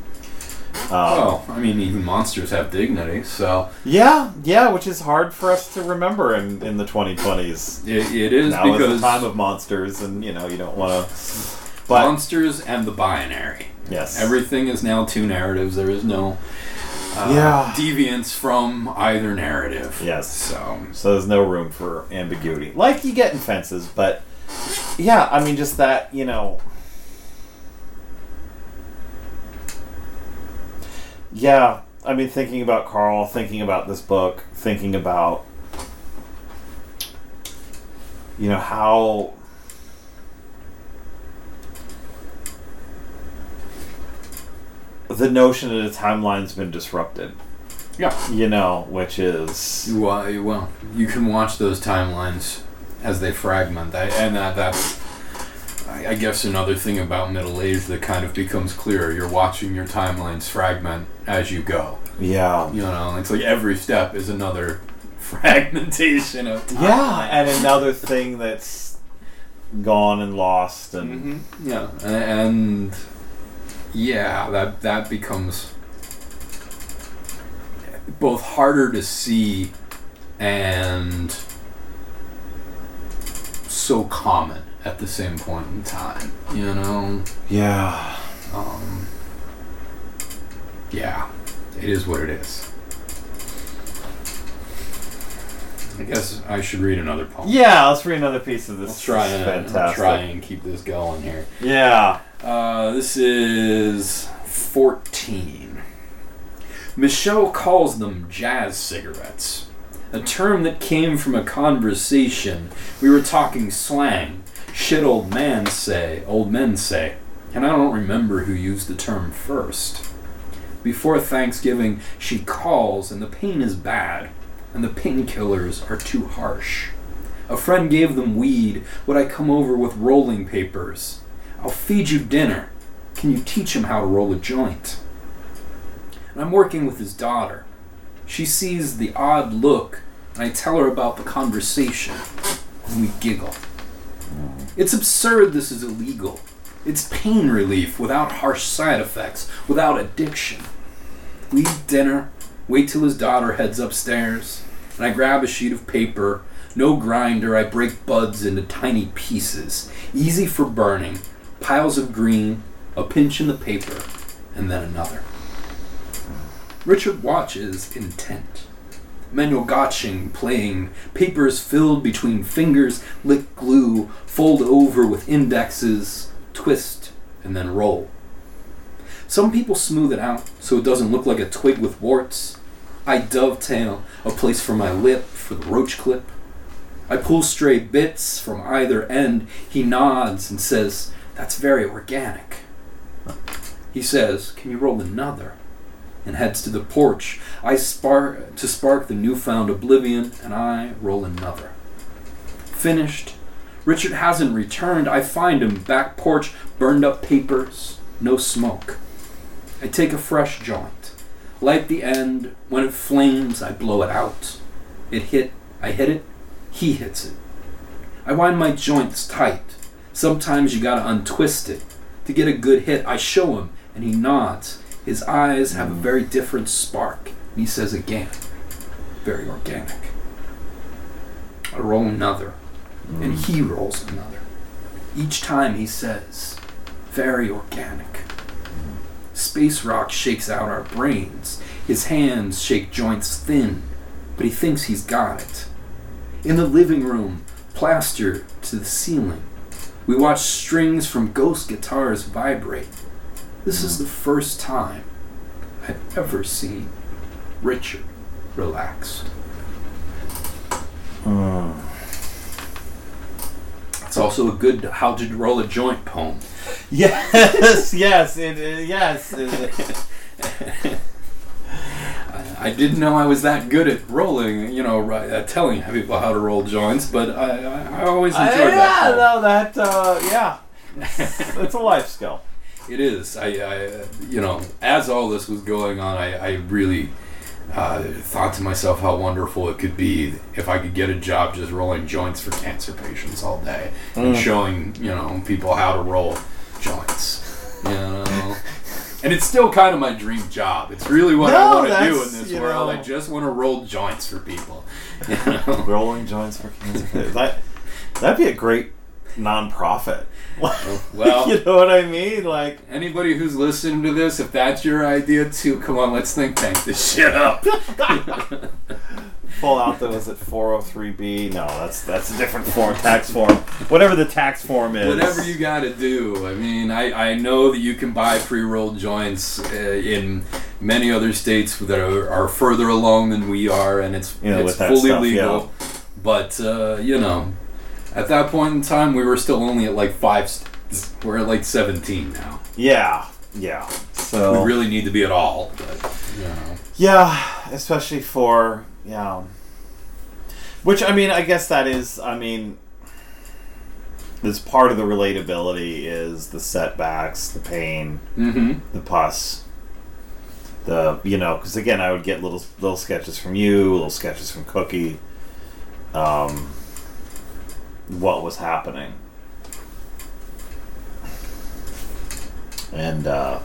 Um, Well, I mean, even monsters have dignity, so Yeah, yeah, which is hard for us to remember in, in the 2020s. it, it is now is because the time of monsters, and you know you don't want to. But monsters and the binary. Yes, Everything is now two narratives. There is no uh, Yeah. deviance from either narrative. Yes. So so there's no room for ambiguity, like you get in fences. But yeah, I mean, just that you know. Yeah, I mean, thinking about Carl, thinking about this book, thinking about you know how the notion that a timeline's been disrupted. Yeah. You know, which is Well, well, you can watch those timelines as they fragment, I, and that that's, I, I guess, another thing about middle age that kind of becomes clearer. You're watching your timelines fragment as you go. yeah. You know, it's like every step is another fragmentation of time. Yeah, and another thing that's gone and lost and hmm Yeah, and, and yeah, that that becomes both harder to see and so common at the same point in time. You know, yeah. um, yeah, it is what it is. I guess I should read another poem. Yeah, let's read another piece of this. Let's try and I'll fantastic. try and keep this going here. Yeah. Uh, this is 14. Michelle calls them jazz cigarettes, a term that came from a conversation. We were talking slang. Shit old man say, old men say. And I don't remember who used the term first. Before Thanksgiving, she calls, and the pain is bad, and the painkillers are too harsh. A friend gave them weed. Would I come over with rolling papers? I'll feed you dinner. Can you teach him how to roll a joint? And I'm working with his daughter. She sees the odd look, and I tell her about the conversation, and we giggle. It's absurd this is illegal. It's pain relief without harsh side effects, without addiction. We eat dinner, wait till his daughter heads upstairs, and I grab a sheet of paper. No grinder, I break buds into tiny pieces, easy for burning, piles of green, a pinch in the paper, and then another. Richard watches intent. Manuel Göttsching playing, papers filled between fingers, lick glue, fold over with indexes, twist, and then roll. Some people smooth it out so it doesn't look like a twig with warts. I dovetail a place for my lip for the roach clip. I pull stray bits from either end. He nods and says, That's very organic. He says, Can you roll another? And heads to the porch. I spark to spark the newfound oblivion, and I roll another. Finished. Richard hasn't returned. I find him back porch, burned up papers, no smoke. I take a fresh joint, light the end. When it flames, I blow it out. It hit. I hit it. He hits it. I wind my joints tight. Sometimes you gotta untwist it. To get a good hit, I show him, and he nods. His eyes have a mm. very different spark. And he says again, very organic. I roll another, and mm. he rolls another. Each time he says, very organic. Space rock shakes out our brains. His hands shake joints thin, but he thinks he's got it. In the living room, plaster to the ceiling, we watch strings from ghost guitars vibrate. This is the first time I've ever seen Richard relaxed. Mm. It's also a good how to roll a joint poem. Yes, yes, it, yes. it- I, didn't know I was that good at rolling, you know, ri- uh, telling people how to roll joints, but I, I, always enjoyed I- that. yeah, no, that, uh, yeah. It's, it's a life skill. It is. I, I, you know, as all this was going on, I, I really uh, thought to myself how wonderful it could be if I could get a job just rolling joints for cancer patients all day and Mm. showing, you know, people how to roll joints. You know. And it's still kind of my dream job. It's really what I want to do in this world. know- I just want to roll joints for people. You know? Rolling joints for cancer. that that'd be a great nonprofit. well- you know what I mean? Like, Anybody who's listening to this, if that's your idea too, come on, let's think tank this shit up. pull out the, was it 403B? No, that's that's a different form, tax form. Whatever the tax form is. Whatever you got to do. I mean, I, I know that you can buy pre rolled joints uh, in many other states that are, are further along than we are, and it's You know, it's fully stuff, legal. But uh, you know, at that point in time, we were still only at like five. States. We're at like seventeen now. Yeah, yeah. So We really need to be at all, but you know. Yeah, especially for yeah. Which I mean, I guess that is. I mean, this part of the relatability is the setbacks, the pain, Mm-hmm. the pus, the you know. Because again, I would get little little sketches from you, little sketches from Cookie. Um, what was happening, and uh,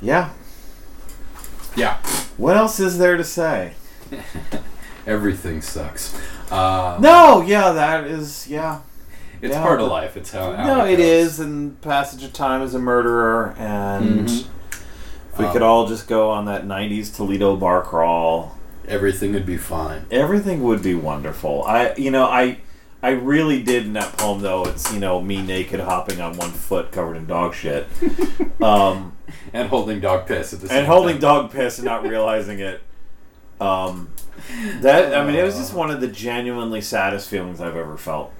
yeah. Yeah. What else is there to say? Everything sucks. Uh, No, yeah, that is, yeah. it's yeah, part of life. It's how. how No, it goes. is, and passage of time as a murderer, and Mhm. if we Um, could all just go on that 90s Toledo bar crawl, Everything would be fine. everything would be wonderful. I, you know, I. I really did in that poem, though. It's you know me naked hopping on one foot, covered in dog shit, um, And holding dog piss at the same and holding time. dog piss and not realizing it. Um, that I mean, it was just one of the genuinely saddest feelings I've ever felt.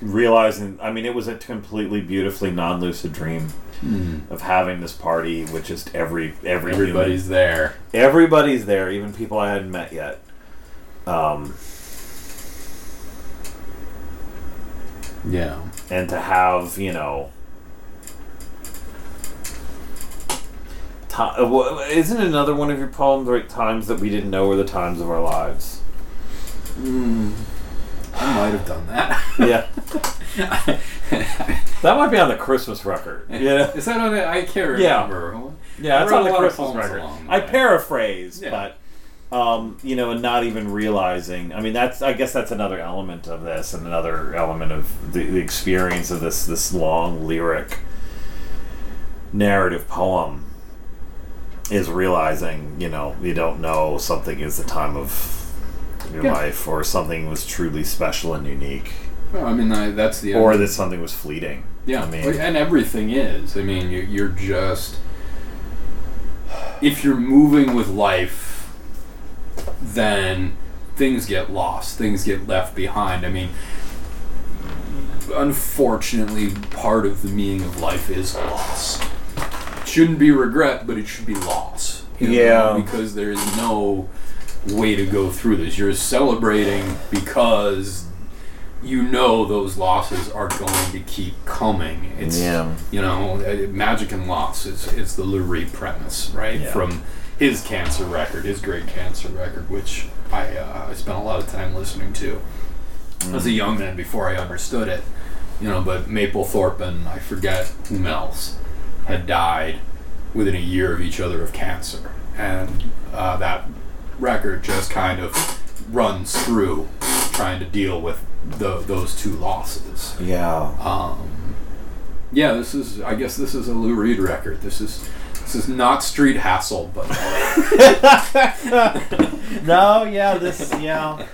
Realizing, I mean, it was a completely beautifully non-lucid dream Hmm. of having this party with just every every human. Everybody's there. everybody's there, even people I hadn't met yet. Um, Yeah. and to have you know. uh, Isn't another one of your poems right? Times that we didn't know were the times of our lives. Mm. I might have done that. Yeah, that might be on the Christmas record. Yeah, Is that on it? I can't remember. yeah, that's on the a lot of Christmas record. I paraphrase, Yeah. but um, you know, and not even realizing. I mean, that's I guess that's another element of this, and another element of the, the experience of this this long lyric narrative poem is realizing, you know, you don't know something is the time of your Yeah. life, or something was truly special and unique, Well, I mean, I, that's the or that something was fleeting. Yeah, I mean- and everything is. I mean, you, you're just if you're moving with life, then things get lost, things get left behind. I mean, unfortunately, part of the meaning of life is loss. It shouldn't be regret, but it should be loss. you know, Yeah. because there is no way to go through this. You're celebrating because you know those losses are going to keep coming. It's Yeah. you know, uh, magic and loss is is the Lou Reed premise, right? Yeah. From his cancer record, his great cancer record, which I uh, I spent a lot of time listening to as a young man before I understood it. You know, but Mapplethorpe and I forget whom else had died within a year of each other of cancer, and uh, that record just kind of runs through trying to deal with the, those two losses. Yeah. Um, yeah, this is. I guess this is a Lou Reed record. This is. This is not Street Hassle, but no, yeah, this, yeah,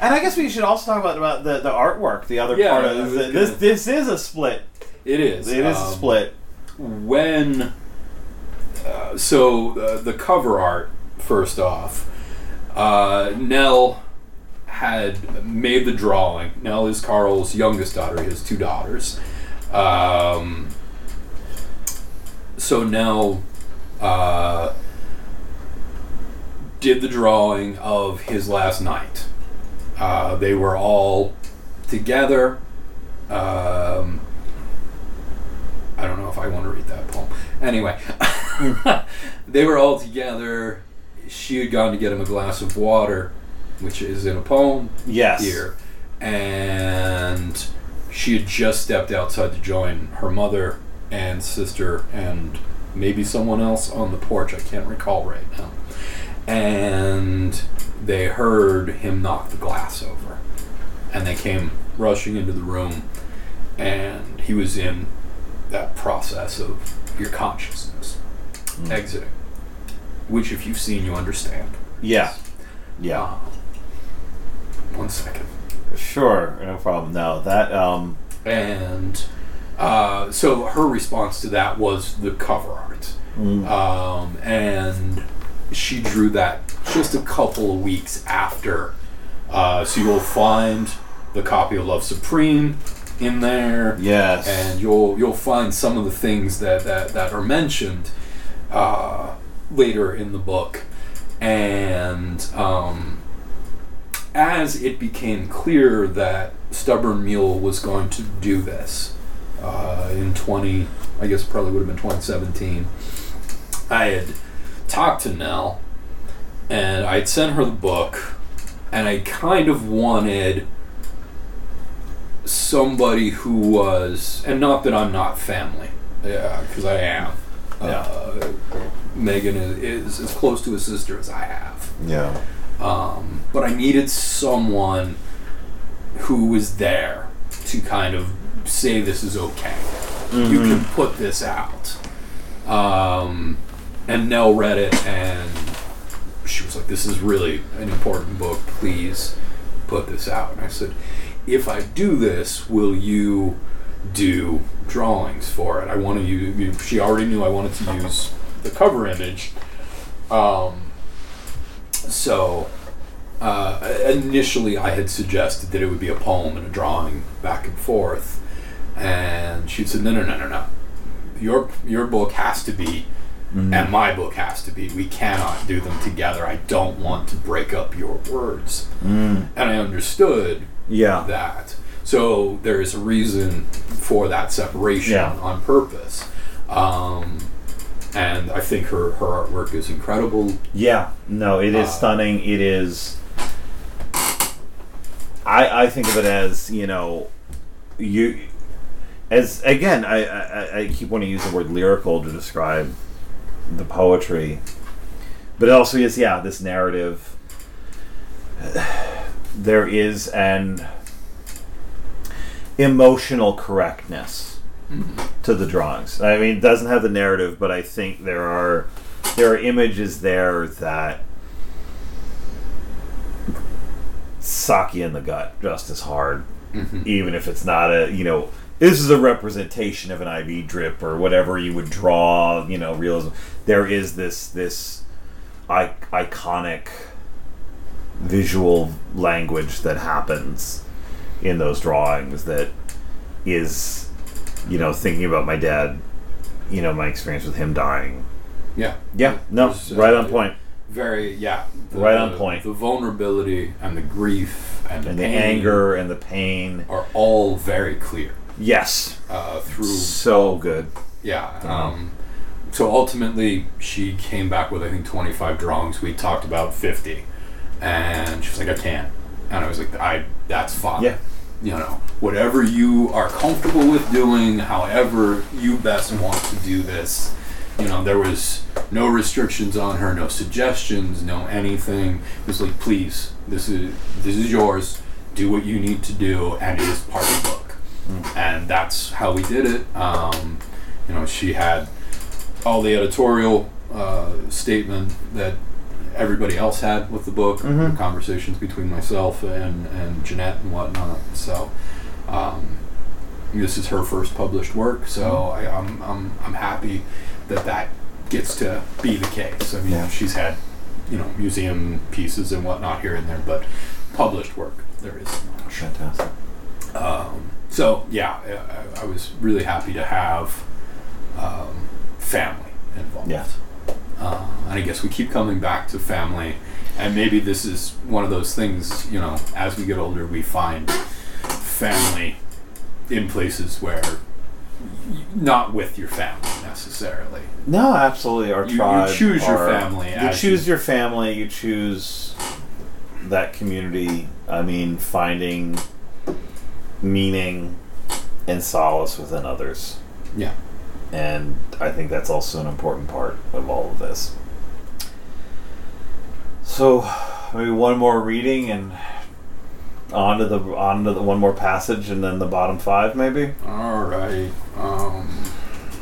and I guess we should also talk about about the, the artwork. The other Yeah, part of this, this, this is a split. it is. It is a um, split. when uh, so uh, the cover art first off uh, nell had made the drawing. Nell is carl's youngest daughter he has two daughters. Um, so nell uh, did the drawing of his last night. Uh, they were all together. Um, I don't know if I want to read that poem. Anyway, they were all together. She had gone to get him a glass of water, which is in a poem Yes. here, and she had just stepped outside to join her mother and sister and maybe someone else on the porch. I can't recall right now. And they heard him knock the glass over, and they came rushing into the room, and he was in that process of your consciousness exiting, which, if you've seen, you understand. Yeah. Yeah. Uh, one second. Sure. No problem. No, that um. And uh, so her response to that was the cover art. Um, and she drew that just a couple of weeks after. Uh, so you'll find the copy of Love Supreme in there Yes. and you'll you'll find some of the things that that, that are mentioned uh, later in the book and um, as it became clear that stubborn mule was going to do this uh, in 20 i guess probably would have been 2017 i had talked to nell and i'd sent her the book and i kind of wanted somebody who was, and not that I'm not family, yeah, because I am. Yeah. Uh, Megan is, is as close to a sister as I have. yeah. Um, but I needed someone who was there to kind of say this is okay. You can put this out. Um, and Nell read it and she was like, This is really an important book. Please put this out. And I said, If I do this, will you do drawings for it? I want to use, she already knew I wanted to use the cover image. Um, so uh, initially, I had suggested that it would be a poem and a drawing back and forth, and she said, "No, no, no, no, no. Your your book has to be, and my book has to be. We cannot do them together. I don't want to break up your words." Mm. And I understood Yeah. that. So there is a reason for that separation Yeah. on purpose. Um, and I think her, her artwork is incredible. Yeah, no, it is Uh, stunning. It is. I I think of it as you know, you, as again, I I, I keep wanting to use the word lyrical to describe the poetry, but it also is yeah this narrative. There is an emotional correctness to the drawings. I mean, it doesn't have the narrative, but I think there are there are images there that sock you in the gut just as hard, mm-hmm. even if it's not a you know this is a representation of an IV drip or whatever you would draw. You know, realism. There is this this I- iconic visual language that happens in those drawings that is you know thinking about my dad you know my experience with him dying Yeah. yeah no uh, right on point Very, yeah. The, Right on point. The vulnerability and the grief and the, and the pain anger and the pain are all very clear yes uh, through so good Yeah. Um, so ultimately, she came back with I think 25 drawings. We talked about 50, and she's like, "I can't," and I was like, "I that's fine. Yeah. You know, whatever you are comfortable with doing, however you best want to do this." You know, there was no restrictions on her, no suggestions, no anything. It was like, "Please, this is this is yours. Do what you need to do, and it is part of the book." and that's how we did it. Um, you know, she had all the editorial uh, statement that everybody else had with the book, Mhm. the conversations between myself and, and Jeanette and whatnot. So, um, this is her first published work, so I, I'm, I'm, I'm happy that that gets to be the case. I mean, Yeah. she's had, you know, museum pieces and whatnot here and there, but published work, there is not. fantastic Um, so yeah, I, I was really happy to have um, family involved. Yeah. Uh, and I guess we keep coming back to family, and maybe this is one of those things. You know, as we get older, we find family in places where not with your family necessarily. no absolutely our You- you tribe choose your family you choose you- your family you choose that community i mean finding meaning and solace within others Yeah. And I think that's also an important part of all of this. So, maybe one more reading and on to the on to the one more passage and then the bottom five maybe. All right. Um,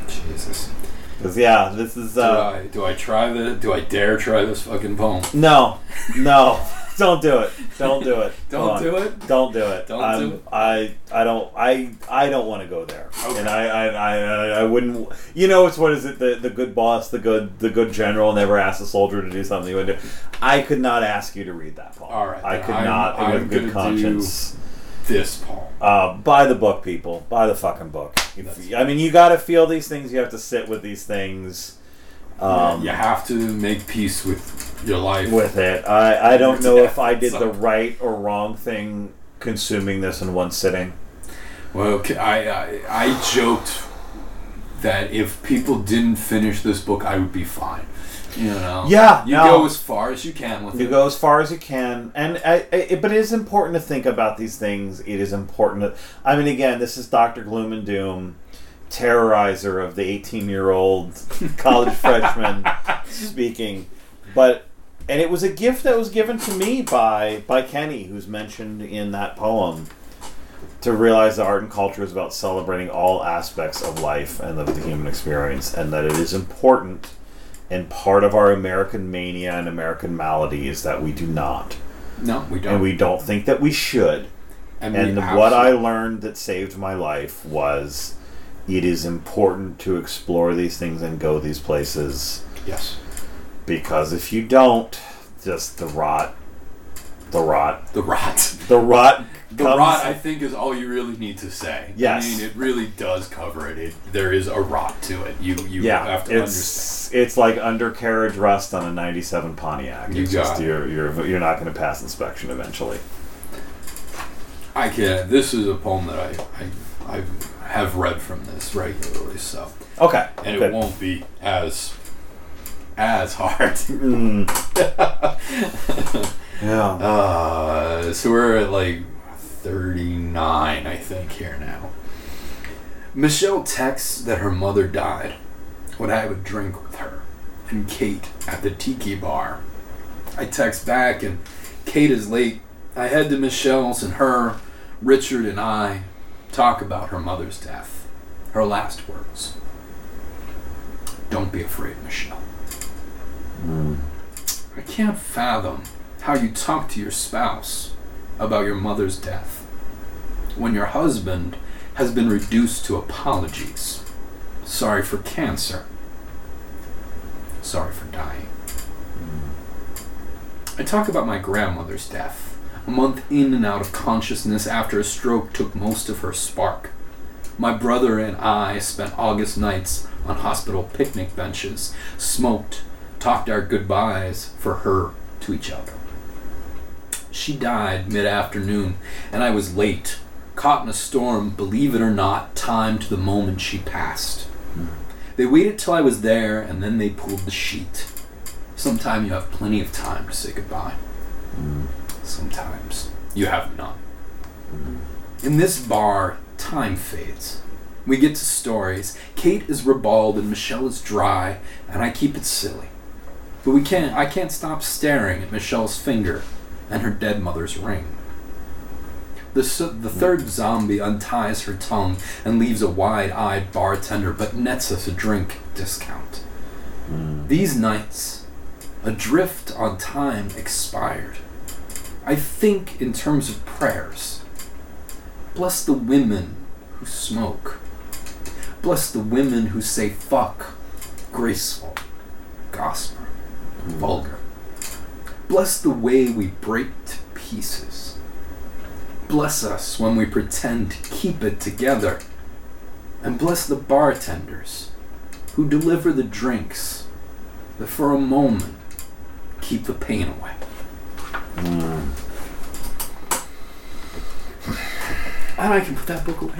Jesus. Because yeah, this is Do uh, I do I try the do I dare try this fucking poem? no, no. don't do it. Don't do it. Don't do it. Don't do it. Don't I'm- do it. I I don't I I don't want to go there. Okay. And I, I I I wouldn't. You know, it's what is it? The the good boss, the good the good general, never asks a soldier to do something he would do. I could not ask you to read that poem. All right, I could I'm- not I'm with good conscience. This poem. Uh, buy the book, people. Buy the fucking book. If- I mean, you got to feel these things. You have to sit with these things. Um, you have to make peace with your life. with it. I, I don't know if I did the right or wrong thing consuming this in one sitting. Well, I, I I joked that if people didn't finish this book, I would be fine. You know. Yeah, You no. go as far as you can with You it. You go as far as you can, and I, I, but it is important to think about these things. It is important. To, I mean, again, this is Doctor Gloom and Doom, terrorizer of the eighteen-year-old college freshman speaking, but and it was a gift that was given to me by by Kenny, who's mentioned in that poem. To realize that art and culture is about celebrating all aspects of life and of the human experience, and that it is important and part of our American mania and American malady is that we do not. No, we don't. And we don't think that we should. and And what I learned that saved my life was it is important to explore these things and go these places yes, because if you don't, just the rot, the rot, the rot. the rot, The comes- rot, I think, is all you really need to say. Yes. I mean, it really does cover it. it there is a rot to it. You you yeah, have to understand. it's it's like undercarriage rust on a '97 Pontiac. You It's got just it. you're you're you're not going to pass inspection eventually. I can't. This is a poem that I, I I have read from this regularly, so Okay, and good. it won't be as as hard. Mm. yeah. Uh, so we're at like 39, I think, here now. Michelle texts that her mother died when I would drink with her and Kate at the tiki bar. I text back and Kate is late. I head to Michelle's and her, Richard, and I talk about her mother's death. Her last words Don't be afraid, Michelle. Hmm. I can't fathom how you talk to your spouse about your mother's death when your husband has been reduced to apologies. Sorry for cancer. Sorry for dying. Hmm. I talk about my grandmother's death, a month in and out of consciousness after a stroke took most of her spark. My brother and I spent August nights on hospital picnic benches, smoked, talked our goodbyes for her to each other. She died mid afternoon, and I was late, caught in a storm, believe it or not, timed to the moment she passed. They waited till I was there, and then they pulled the sheet. Sometime you have plenty of time to say goodbye. Sometimes you have none. Mm-hmm. In this bar, time fades. We get to stories. Kate is ribald and Michelle is dry, and I keep it silly. But we can't I can't stop staring at Michelle's finger and her dead mother's ring. The, the third zombie unties her tongue and leaves a wide eyed bartender, but nets us a drink discount. Mm. These nights, adrift on time expired. I think in terms of prayers. Bless the women who smoke. Bless the women who say fuck, graceful, gossamer, mm. vulgar. Bless the way we break to pieces. Bless us when we pretend to keep it together. And bless the bartenders who deliver the drinks that for a moment keep the pain away. And I can put that book away.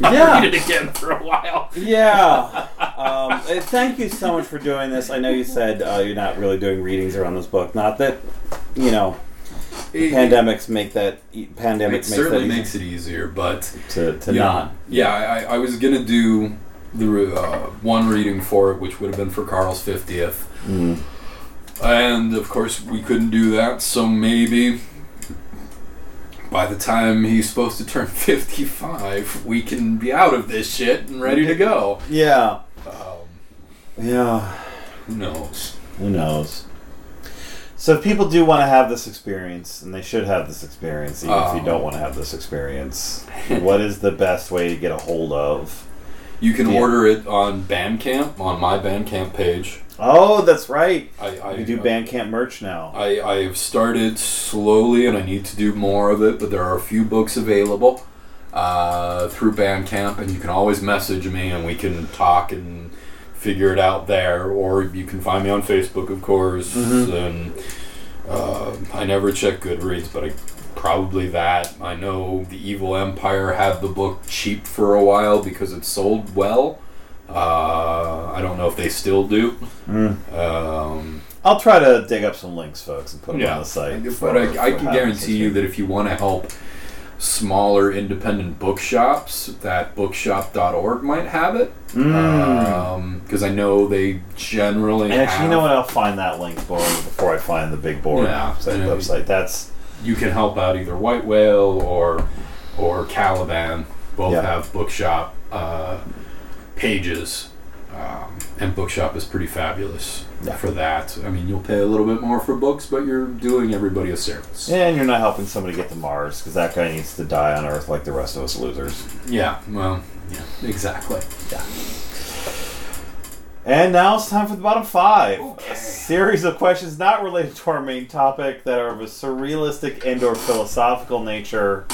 Not Yeah. read it again for a while. Yeah. Um, uh, thank you so much for doing this. I know you said uh, you're not really doing readings around this book. Not that, you know, It, pandemics make that e- pandemic it makes certainly easy makes it easier, but to, to yeah, not. Yeah, I, I was gonna do the uh, one reading for it, which would have been for Carl's fiftieth, Mm. And of course we couldn't do that. So maybe by the time he's supposed to turn fifty-five, we can be out of this shit and ready to go. Yeah. Um, Yeah. who knows? Who knows? So if people do want to have this experience, and they should have this experience, even if you Um. don't want to have this experience, what is the best way to get a hold of? You can order it on Bandcamp on my Bandcamp page. Oh, that's right. I, I You do Bandcamp merch now. I, I've started slowly and I need to do more of it, but there are a few books available uh, through Bandcamp, and you can always message me and we can talk and figure it out there, or you can find me on Facebook, of course. Mhm. And uh, I never check Goodreads, but I probably that. I know the Evil Empire had the book cheap for a while because it sold well. Uh, I don't know if they still do. Mm. Um, I'll try to dig up some links, folks, and put them yeah, on the site. but for- I, I can guarantee you that if you want to help smaller independent bookshops, that bookshop.org might have it. a- Mm. Because I know they generally and actually, you know what? I'll find that link for before I find the big board Yeah, website. That's you can help out either White Whale or or Caliban. Both Yeah. have bookshop uh, pages, um, and bookshop is pretty fabulous Yeah. for that. I mean, you'll pay a little bit more for books, but you're doing everybody a service. and you're not helping somebody get to Mars because that guy needs to die on Earth like the rest of us losers. Yeah, well, yeah, exactly. Yeah. And now it's time for the bottom five. Okay. A series of questions not related to our main topic that are of a surrealistic and or philosophical nature.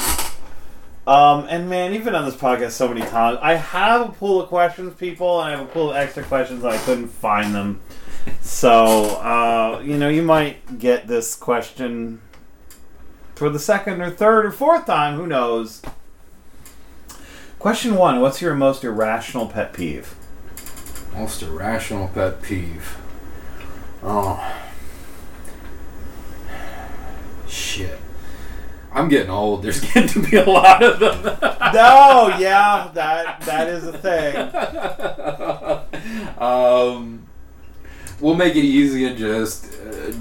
Um, and man, you've been on this podcast so many times. I have a pool of questions, people, and I have a pool of extra questions, and I couldn't find them. So, uh, you know, you might get this question for the second or third or fourth time. Who knows? Question one What's your most irrational pet peeve? Most irrational pet peeve. Oh. Shit. I'm getting old. There's getting to be a lot of them. no, yeah, that that is a thing. um, we'll make it easy and just, uh,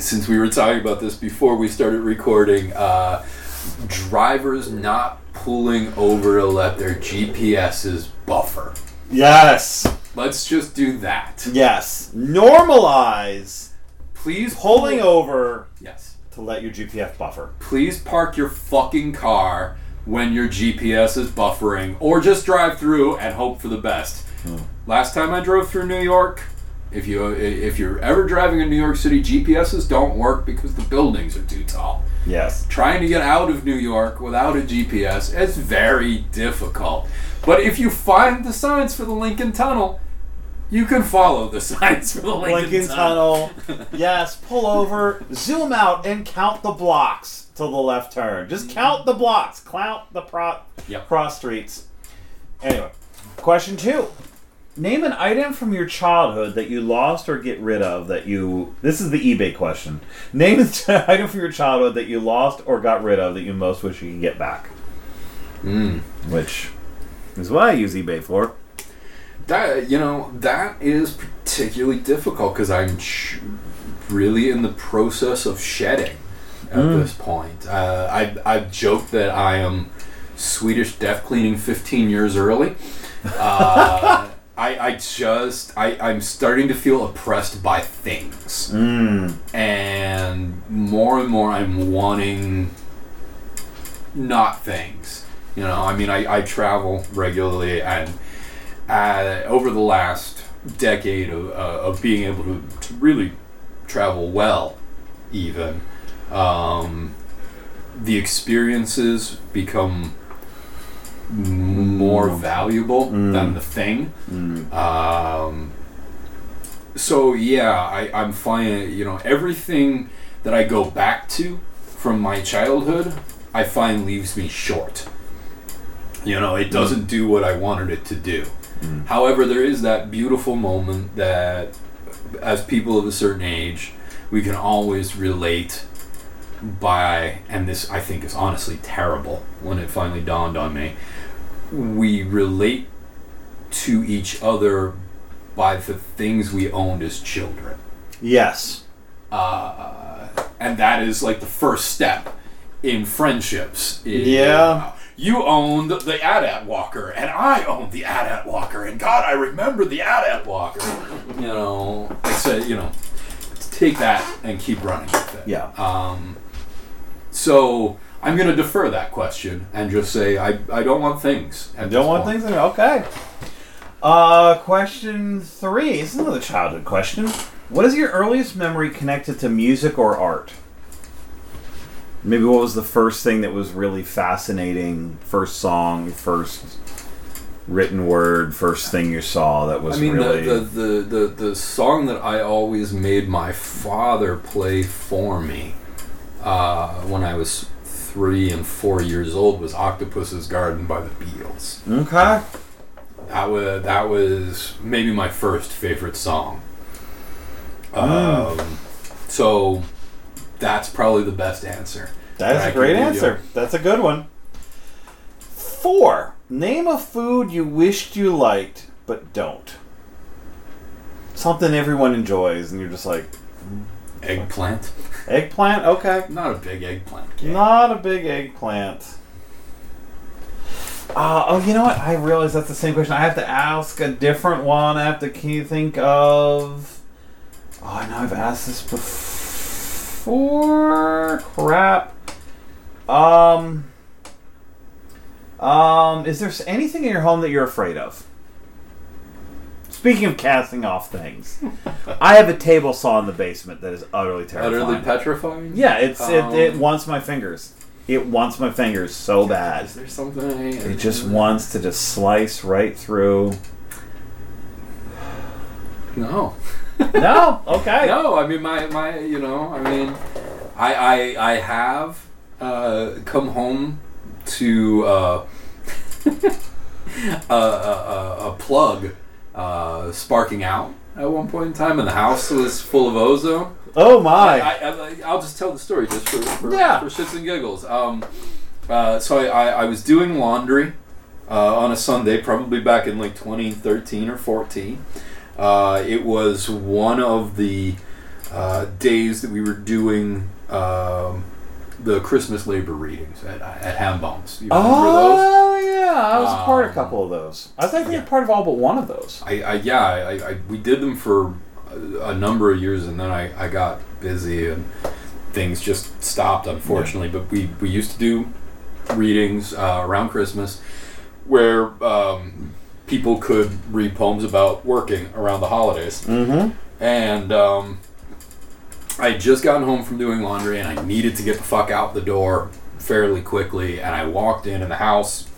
since we were talking about this before we started recording, uh, drivers not pulling over to let their GPSs buffer. Yes, Let's just do that. yes. Normalize Please pulling pull- over Yes. To let your GPS buffer. Please park your fucking car when your GPS is buffering, or just drive through and hope for the best. Hmm. Last time I drove through New York, if you if you're ever driving in New York City, GPSs don't work because the buildings are too tall. Yes. Trying to get out of New York without a GPS is very difficult. But if you find the signs for the Lincoln Tunnel, you can follow the signs for the Lincoln, Lincoln Tunnel. yes, pull over, zoom out, and count the blocks till the left turn. Just count the blocks. Count the pro- Yep. cross streets. Anyway, question two. Name an item from your childhood that you lost or get rid of that you. This is the eBay question. Name an item from your childhood that you lost or got rid of that you most wish you could get back. Mm. Which is what I use eBay for. That you know that is particularly difficult because I'm sh- really in the process of shedding at Mm. this point. Uh, I I've joked that I am Swedish death cleaning 15 years early. Uh, I I just I I'm starting to feel oppressed by things, Mm. and more and more I'm wanting not things. You know, I mean, I, I travel regularly, and uh, over the last decade of, uh, of being able to, to really travel well, even, um, the experiences become more valuable Mm. than the thing. Mm. Um, so yeah, I, I'm finding you know everything that I go back to from my childhood, I find leaves me short. You know, it doesn't do what I wanted it to do. Mm. However, there is that beautiful moment that, as people of a certain age, we can always relate by, and this I think is honestly terrible when it finally dawned on me. We relate to each other by the things we owned as children. Yes. Uh, and that is like the first step in friendships. is, Yeah. You owned the AT-AT Walker, and I owned the AT-AT Walker, and God, I remember the AT-AT Walker. You know, I said, you know, take that and keep running with it. Yeah. Um, so I'm going to defer that question and just say I, I don't want things. I don't want things. In, okay. Uh, question three. This is another childhood question. What is your earliest memory connected to music or art? Maybe what was the first thing that was really fascinating? First song, first written word, first thing you saw that was I mean, really. the, the, the, the, song that I always made my father play for me uh, when I was three and four years old was Octopus's Garden by the Beatles. okay. That was, that was maybe my first favorite song. Mm. Um, so that's probably the best answer. That is I a great give you. answer. That's a good one. Four. Name a food you wished you liked but don't. Something everyone enjoys, and you're just like, Eggplant. eggplant? Okay. Not a big eggplant. kid. Not a big eggplant. Uh, oh, you know what? I realize that's the same question. I have to ask a different one. I have to can you think of. Oh, I know I've asked this before. Crap. Um. Um. Is there anything in your home that you're afraid of? Speaking of casting off things, I have a table saw in the basement that is utterly terrifying. Utterly petrifying? Yeah, it's it, it Um, wants my fingers. It wants my fingers so bad. Is there something I, It just wants to just slice right through. No. No, okay. No, I mean my my you know I mean I I I have uh, come home to uh, a, a, a, plug uh, sparking out at one point in time, and the house was full of ozone. Oh my! I, I, I'll just tell the story just for, for, Yeah. for shits and giggles. Um, uh, so I, I, I was doing laundry uh, on a Sunday, probably back in like 2013 or 14. Uh, it was one of the uh, days that we were doing um, the Christmas labor readings at, at Hambones. You remember those? Oh yeah, I was a part of a Um, couple of those. I think yeah. you're part of all but one of those. I, I yeah, I, I, we did them for a, a number of years, and then I, I got busy and things just stopped, unfortunately. But we, we used to do readings uh, around Christmas where um, people could read poems about working around the holidays. Mm-hmm. And um, I had just gotten home from doing laundry, and I needed to get the fuck out the door fairly quickly. And I walked in, and the house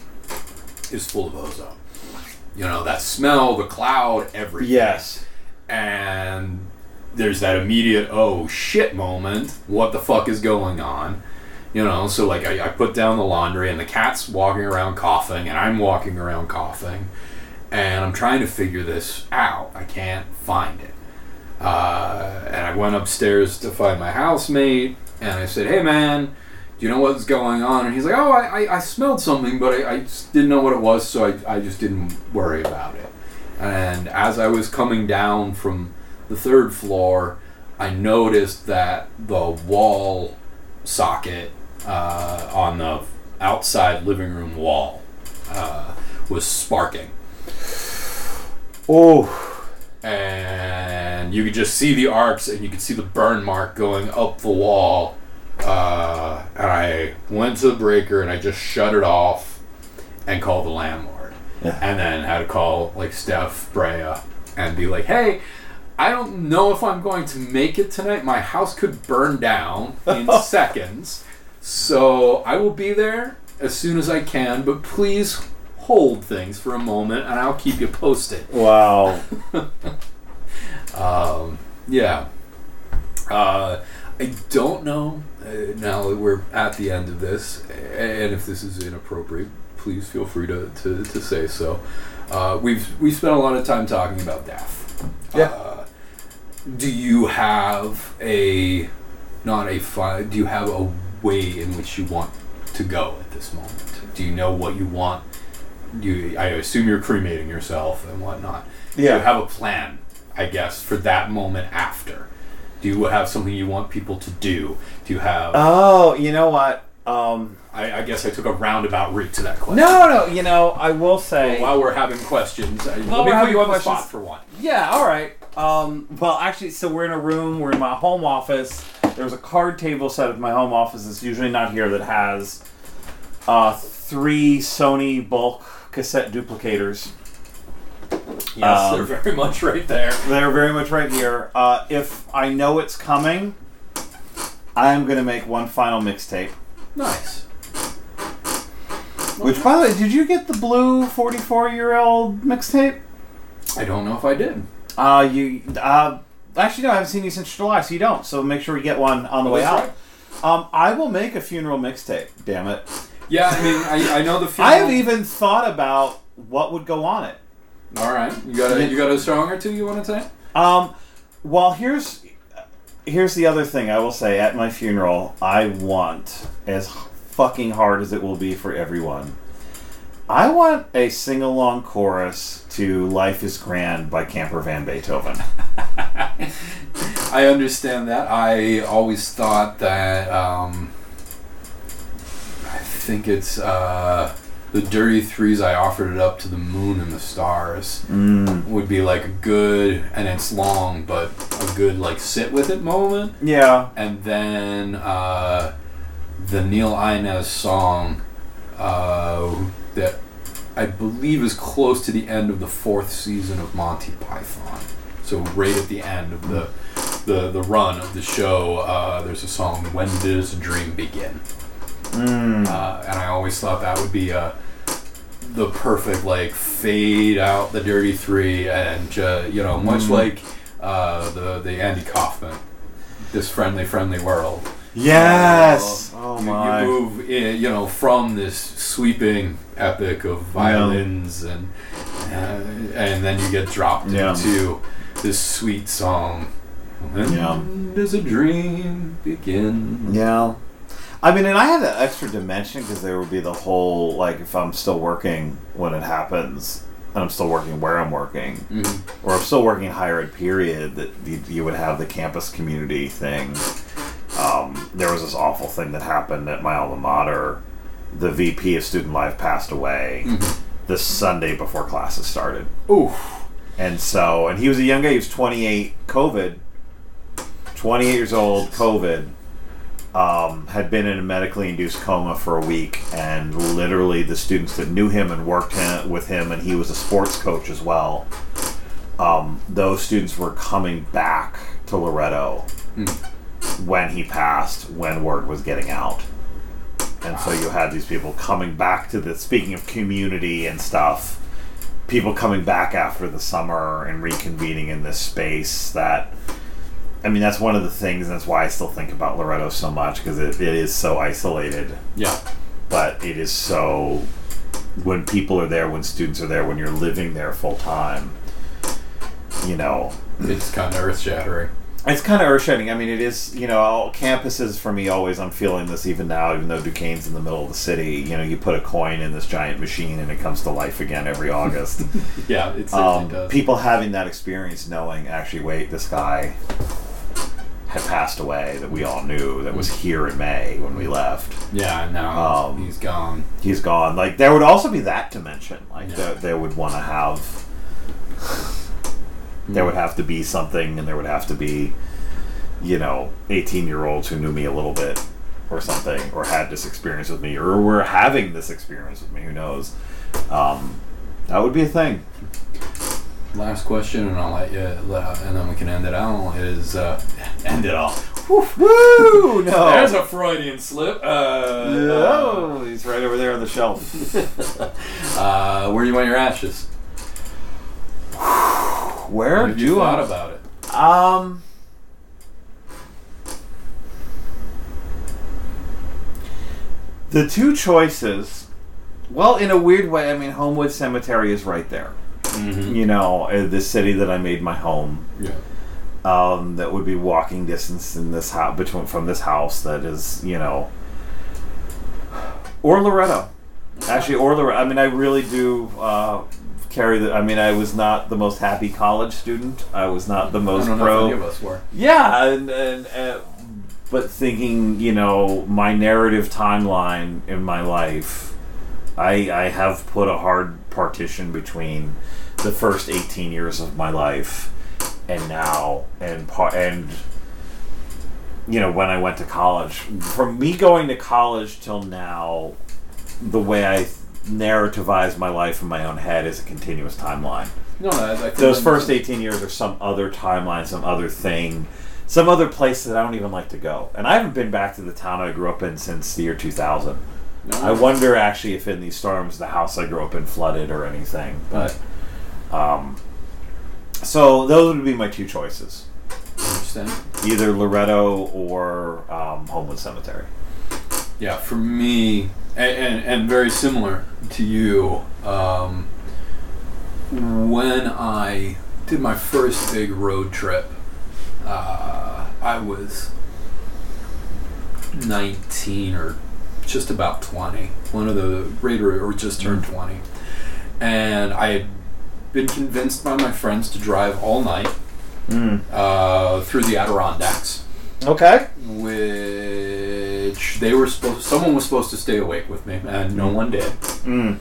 is full of ozone. You know that smell, the cloud, everything Yes. and there's that immediate oh shit moment what the fuck is going on you know so like I, I put down the laundry and the cat's walking around coughing and i'm walking around coughing and i'm trying to figure this out. I can't find it. Uh, and i went upstairs to find my housemate and i said hey man do you know what's going on? And he's like oh i, I, I smelled something but I, I didn't know what it was so I, I just didn't worry about it. And as I was coming down from the third floor, I noticed that the wall socket uh, on the outside living room wall uh, was sparking. Oh. And you could just see the arcs and you could see the burn mark going up the wall. Uh, and I went to the breaker and I just shut it off and called the landlord Yeah. and then had to call like Steph Brea and be like, "Hey, I don't know if I'm going to make it tonight. My house could burn down in seconds, so I will be there as soon as I can. But please hold things for a moment, and I'll keep you posted." Wow. Um, yeah. Uh, I don't know. Uh, now that we're at the end of this, and if this is inappropriate, please feel free to, to, to say so. Uh, we've we spent a lot of time talking about death. Yeah. Uh, do you have a not a Do you have a way in which you want to go at this moment? Do you know what you want? You, I assume you're cremating yourself and whatnot. Yeah. Do you have a plan? I guess for that moment after. Do you have something you want people to do? Do you have? Oh, you know what? Um. I, I guess I took a roundabout route to that question. No, no. You know, I will say. While we're having questions, I, While let me put you on the spot questions- for one. Yeah. All right. Um, well, actually, so we're in a room. We're in my home office. There's a card table set at my home office. It's usually not here. That has uh, three Sony bulk cassette duplicators. Yes, Um, they're very much right there. They're very much right here. Uh, if I know it's coming, I'm gonna make one final mixtape. Nice. Which, by the way, did you get the blue 44 year old mixtape? I don't know if I did. Uh, you uh, actually no, I haven't seen you since July, so you don't. So make sure we get one on the way out. That's Um, I will make a funeral mixtape. Damn it! Yeah, I mean, I, I know the. I have even thought about what would go on it. All right, you got a you got a song or two you want to say? Um, well, here's here's the other thing I will say at my funeral. I want as fucking hard as it will be for everyone. I want a sing along chorus to "Life Is Grand" by Camper Van Beethoven. I understand that. I always thought that. Um, I think it's uh, the Dirty Threes. I offered it up to the moon and the stars. Mm. Would be like a good, and it's long, but a good like sit with it moment. Yeah. And then uh, the Neil Innes song uh, that I believe is close to the end of the fourth season of Monty Python. So right at the end of the the, the run of the show, uh, there's a song "When Does a Dream Begin," Mm. uh, and I always thought that would be uh, the perfect like fade out the Dirty Three, and uh, you know, much Mm. like uh, the the Andy Kaufman, this friendly friendly world. Yes. Oh You- my. You move, in, you know, from this sweeping epic of violins and uh, and then you get dropped Yeah. into this sweet song. When Yeah. does a dream begin? Yeah. I mean, and I have that extra dimension because there would be the whole like if I'm still working when it happens, and I'm still working where I'm working, Mhm. or I'm still working higher ed period, that you, you would have the campus community thing. Um, there was this awful thing that happened at my alma mater. The VP of Student Life passed away Mhm. the Sunday before classes started. Oof. And so, and he was a young guy. He was 28, COVID, 28 years old, COVID. Um, had been in a medically induced coma for a week, and literally the students that knew him and worked him, with him, and he was a sports coach as well. Um, those students were coming back to Loretto Mm. when he passed, when word was getting out. And so you had these people coming back to the speaking of community and stuff, people coming back after the summer and reconvening in this space that I mean that's one of the things and that's why I still think about Loretto so much because it, it is so isolated Yeah. but it is so when people are there when students are there when you're living there full time you know It's kind of earth shattering. it's kind of earth-shattering. I mean, it is. You know, all campuses for me always. I'm feeling this even now, even though Duquesne's in the middle of the city. You know, you put a coin in this giant machine, and it comes to life again every August. Yeah, it certainly um, does. people having that experience, knowing actually, wait, this guy had passed away that we all knew that was here in May when we left. yeah, now um, he's gone. He's gone. Like there would also be that dimension. Like Yeah. that they would want to have. There would have to be something, and there would have to be, you know, eighteen-year-olds who knew me a little bit, or something, or had this experience with me, or were having this experience with me. Who knows? Um, that would be a thing. Last question, and I'll let you, let- and then we can end it out. Is uh, end it all. Woo! No. There's a Freudian slip. Uh, oh, he's right over there on the shelf. uh, where do you want your ashes? Where What have you do thought I? about it? Um. The two choices, well, in a weird way, I mean, Homewood Cemetery is right there. Mm-hmm. You know, uh, the city that I made my home. Yeah. Um, that would be walking distance in this house between from this house. That is, you know, or Loretto. Actually, or Loretto. I mean, I really do uh, carry the. I mean, I was not the most happy college student. I was not the I most pro. any of us were. Yeah, and, and uh, but thinking, you know, my narrative timeline in my life, I I have put a hard partition between the first 18 years of my life and now and part and you know when I went to college. From me going to college till now, the way I narrativize my life in my own head is a continuous timeline. No, I, I Those first 18 years are some other timeline, some other thing, some other place that I don't even like to go. And I haven't been back to the town I grew up in since the year 2000. No, I wonder actually if in these storms the house I grew up in flooded or anything. But um, so those would be my two choices: understand. either Loretto or um, Homewood Cemetery. Yeah, for me, and, and, and very similar to you, um, when I did my first big road trip, uh, I was 19 or just about 20. One of the right or or just turned 20. And I had been convinced by my friends to drive all night Mm. uh, through the Adirondacks Okay. which they were supposed someone was supposed to stay awake with me and no one did Mm.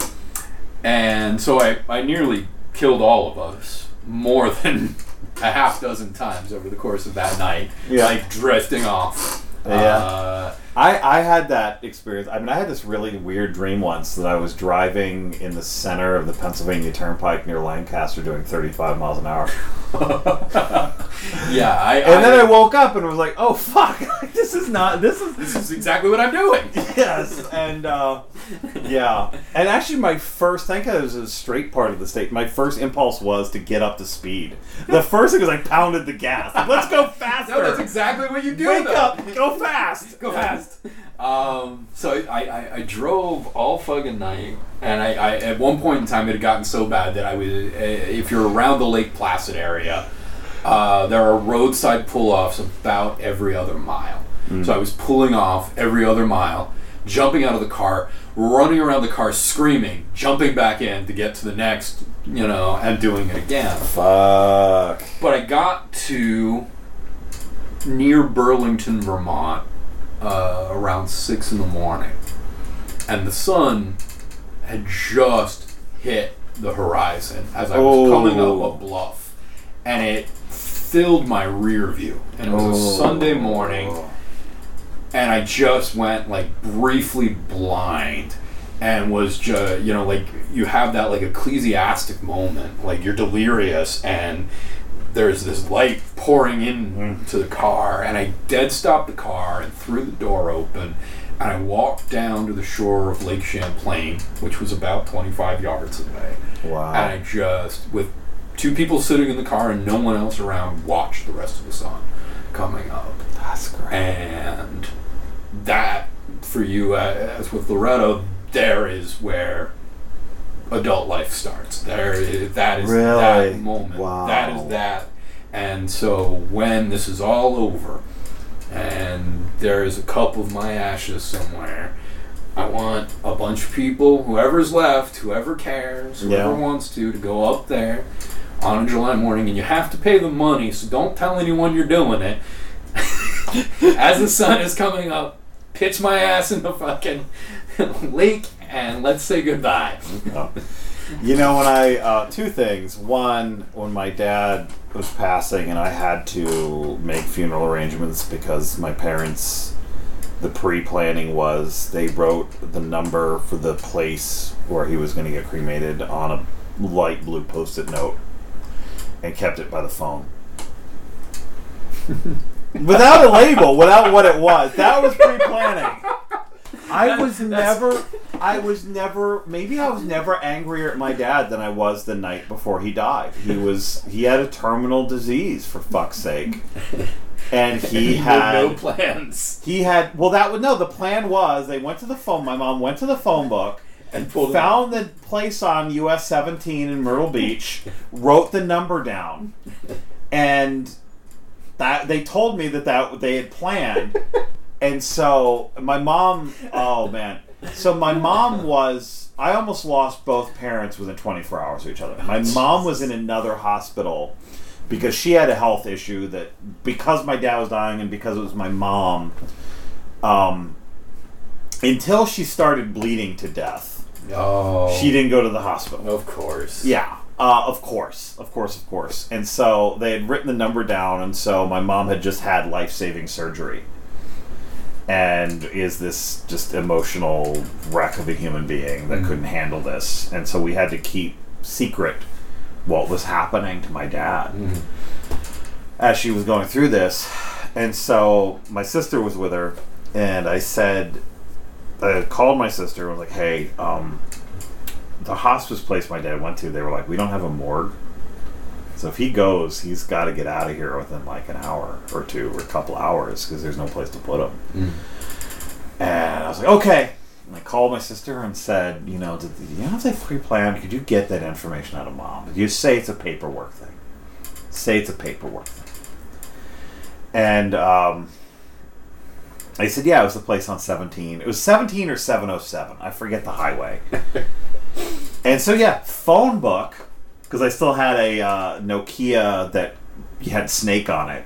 and so I, I nearly killed all of us more than a half dozen times over the course of that night Yeah. like drifting off Yeah. uh, I, I had that experience. I mean, I had this really weird dream once that I was driving in the center of the Pennsylvania Turnpike near Lancaster doing 35 miles an hour. yeah I, And then I woke up and was like, oh, fuck. this is not, this is, this is exactly what I'm doing yes. And, uh, yeah. And actually, my first, thank God it was a straight part of the state, my first impulse was to get up to speed. The first thing was I pounded the gas. Like, Let's go faster. no that's exactly what you do Wake though. up. Go fast. go fast. Um, so I, I, I drove all fucking night, and I, I at one point in time it had gotten so bad that I was uh, if you're around the Lake Placid area, uh, there are roadside pull-offs about every other mile. So I was pulling off every other mile, jumping out of the car, running around the car, screaming, jumping back in to get to the next, you know, and doing it again. Fuck. But I got to near Burlington, Vermont, uh, around six in the morning, and the sun had just hit the horizon as I was coming Oh. up a bluff, and it filled my rear view. And it was a Oh. Sunday morning, and I just went like briefly blind and was just you know like you have that like ecclesiastic moment like you're delirious and there's this light pouring into the car and I dead stopped the car and threw the door open and I walked down to the shore of Lake Champlain which was about 25 yards away Wow. and I just with two people sitting in the car and no one else around watched the rest of the sun coming up That's great. and that for you uh, as with Loretto there is where adult life starts there is, that is Really? that moment Wow. that is that and so when this is all over and there is a cup of my ashes somewhere I want a bunch of people, whoever's left, whoever cares, whoever Yeah. wants to, to go up there on a July morning, and you have to pay the money, so don't tell anyone you're doing it. As the sun is coming up, pitch my ass in the fucking lake, and let's say goodbye. Oh. You know, when I uh, two things. One, when my dad was passing, and I had to make funeral arrangements because my parents. The pre-planning was they wrote the number for the place where he was going to get cremated on a light blue post-it note, and kept it by the phone. without a label, without what it was. That was pre-planning. I was never, I was never, maybe I was never angrier at my dad than I was the night before he died. He was, he had a terminal disease, for fuck's sake. And he had, no plans he had, well, that would, no, the plan was they went to the phone, my mom went to the phone book, and pulled found the place on US 17 in Myrtle Beach, wrote the number down, and that they told me that that they had planned, and so my mom, oh man, so my mom was. I almost lost both parents within 24 hours of each other. My mom was in another hospital because she had a health issue that because my dad was dying and because it was my mom. Um, until she started bleeding to death, Oh, she didn't go to the hospital. Of course. Yeah. Uh, of course, of course, of course. And so they had written the number down, and so my mom had just had life saving surgery and is this just emotional wreck of a human being that couldn't handle this. And so we had to keep secret what was happening to my dad as she was going through this. And so my sister was with her, and I said, I called my sister and was like, hey, um, the hospice place my dad went to, they were like, we don't have a morgue. So if he goes, he's got to get out of here within like an hour or two or a couple hours because there's no place to put him. And I was like, okay. And I called my sister and said, you know, did you have they pre-planned? Could you get that information out of mom? Did you say it's a paperwork thing? Say it's a paperwork thing. And um, I said, yeah, it was the place on 17. It was 17 or 707. I forget the highway. and so, yeah, phone book, because I still had a uh, Nokia that had Snake on it.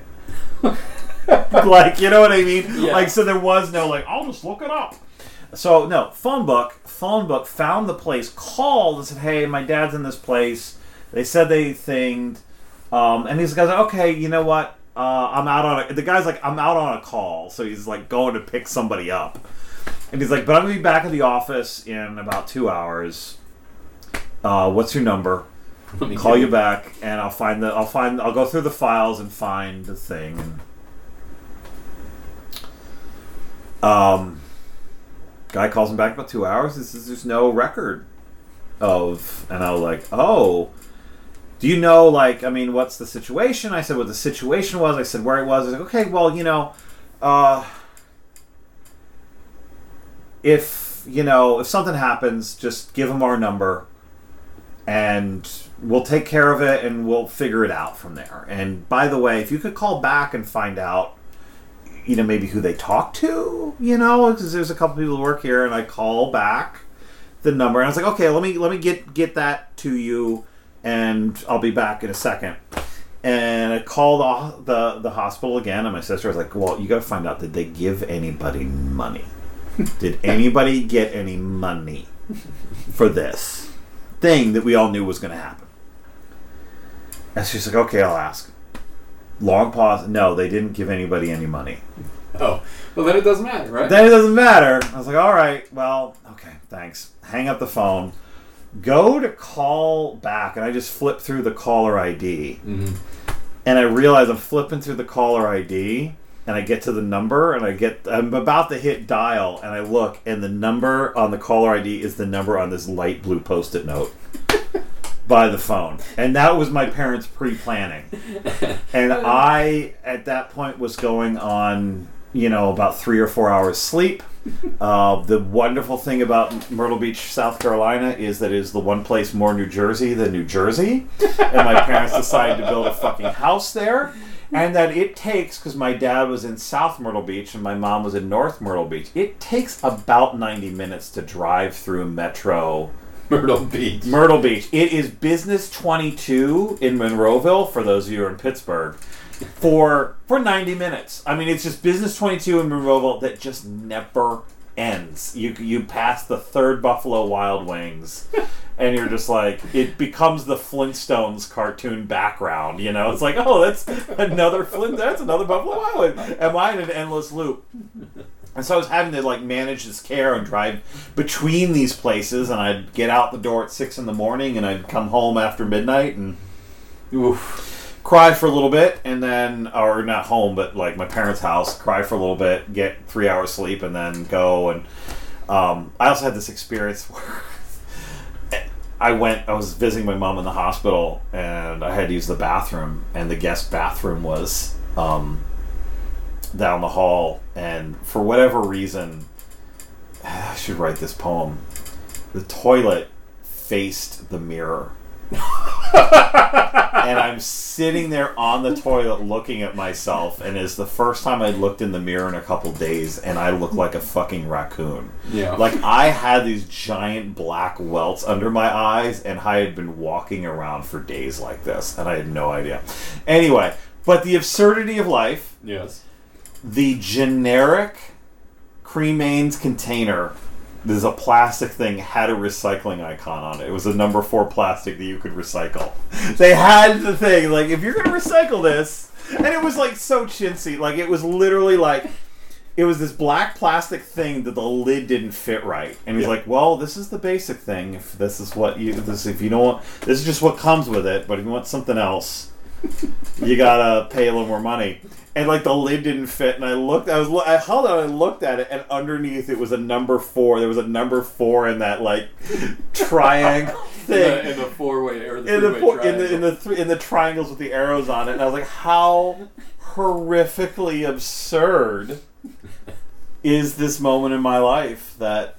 like, you know what I mean? Yeah. Like, so there was no, like, I'll just look it up. So, no, phone book, phone book found the place, called and said, hey, my dad's in this place. They said they thinged. Um, and these guys are okay. You know what? Uh, I'm out on a. The guy's like, I'm out on a call, so he's like going to pick somebody up, and he's like, but I'm gonna be back at the office in about two hours. Uh, what's your number? Let me Call you back, and I'll find the. I'll find. I'll go through the files and find the thing. And, um, guy calls him back about two hours. This is there's no record of, and I was like, oh do you know like i mean what's the situation i said what the situation was i said where it was i was like okay well you know uh if you know if something happens just give them our number and we'll take care of it and we'll figure it out from there and by the way if you could call back and find out you know maybe who they talk to you know because there's a couple people who work here and i call back the number and i was like okay let me let me get get that to you and I'll be back in a second. And I called the, the the hospital again, and my sister was like, "Well, you got to find out did they give anybody money? did anybody get any money for this thing that we all knew was going to happen?" And she's like, "Okay, I'll ask." Long pause. No, they didn't give anybody any money. Oh, well then it doesn't matter, right? Then it doesn't matter. I was like, all right, well, okay, thanks. Hang up the phone. Go to call back, and I just flip through the caller ID, Mhm. and I realize I'm flipping through the caller ID, and I get to the number, and I get I'm about to hit dial, and I look, and the number on the caller ID is the number on this light blue post-it note. By the phone, and that was my parents' pre-planning, and I at that point was going on, you know, about three or four hours sleep. Uh, the wonderful thing about Myrtle Beach, South Carolina, is that it is the one place more New Jersey than New Jersey, and my parents decided to build a fucking house there. And that it takes, because my dad was in South Myrtle Beach and my mom was in North Myrtle Beach, it takes about 90 minutes to drive through Metro Myrtle Beach. Myrtle Beach. It is Business 22 in Monroeville, for those of you who are in Pittsburgh, for for 90 minutes. I mean, it's just Business 22 in Monroeville that just never ends. You you pass the third Buffalo Wild Wings, and you're just like, it becomes the Flintstones cartoon background. You know, it's like, oh, that's another Flint. That's another Buffalo Wild. Am I in an endless loop? And so I was having to like manage this care and drive between these places, and I'd get out the door at six in the morning, and I'd come home after midnight and Oof. cry for a little bit, and then, or not home, but like my parents' house, cry for a little bit, get three hours sleep, and then go. And um, I also had this experience where I went, I was visiting my mom in the hospital, and I had to use the bathroom, and the guest bathroom was um, down the hall, and for whatever reason, I should write this poem. The toilet faced the mirror. and I'm sitting there on the toilet looking at myself, and it's the first time I'd looked in the mirror in a couple days, and I look like a fucking raccoon. Yeah. Like I had these giant black welts under my eyes, and I had been walking around for days like this, and I had no idea. Anyway, but the absurdity of life, yes. The generic cremains container there's a plastic thing had a recycling icon on it. It was a number four plastic that you could recycle. They had the thing like if you're gonna recycle this, and it was like so chintzy. Like it was literally like it was this black plastic thing that the lid didn't fit right, and he's Yeah. like, "Well, this is the basic thing. If this is what you this if you don't want this is just what comes with it. But if you want something else, you gotta pay a little more money." And like the lid didn't fit, and I looked. I was. I held it. I looked at it, and underneath it was a number four. There was a number four in that like triangle thing in the four way or the in the three-way in the in the three in the triangles with the arrows on it, and I was like, how horrifically absurd is this moment in my life that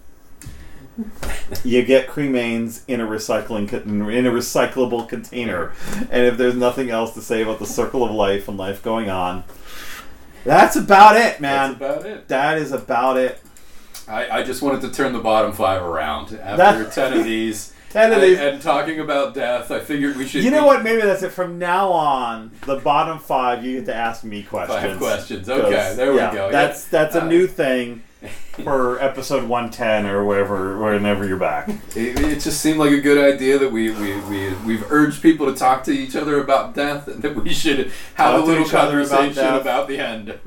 you get cremains in a recycling co- in a recyclable container, and if there's nothing else to say about the circle of life and life going on, that's about it, man. That's about it. that is about it. I, I just wanted to turn the bottom five around after That- ten of these. Ten of and, these. and talking about death, I figured we should. You know be- what? Maybe that's it. From now on, the bottom five, you get to ask me questions. Five questions. 'Cause, Okay, there we yeah, go. That's that's a Uh, new thing for episode one ten or wherever, whenever you're back. It, it just seemed like a good idea that we, we, we, we've urged people to talk to each other about death and that we should have Talk a little each other about conversation about, the end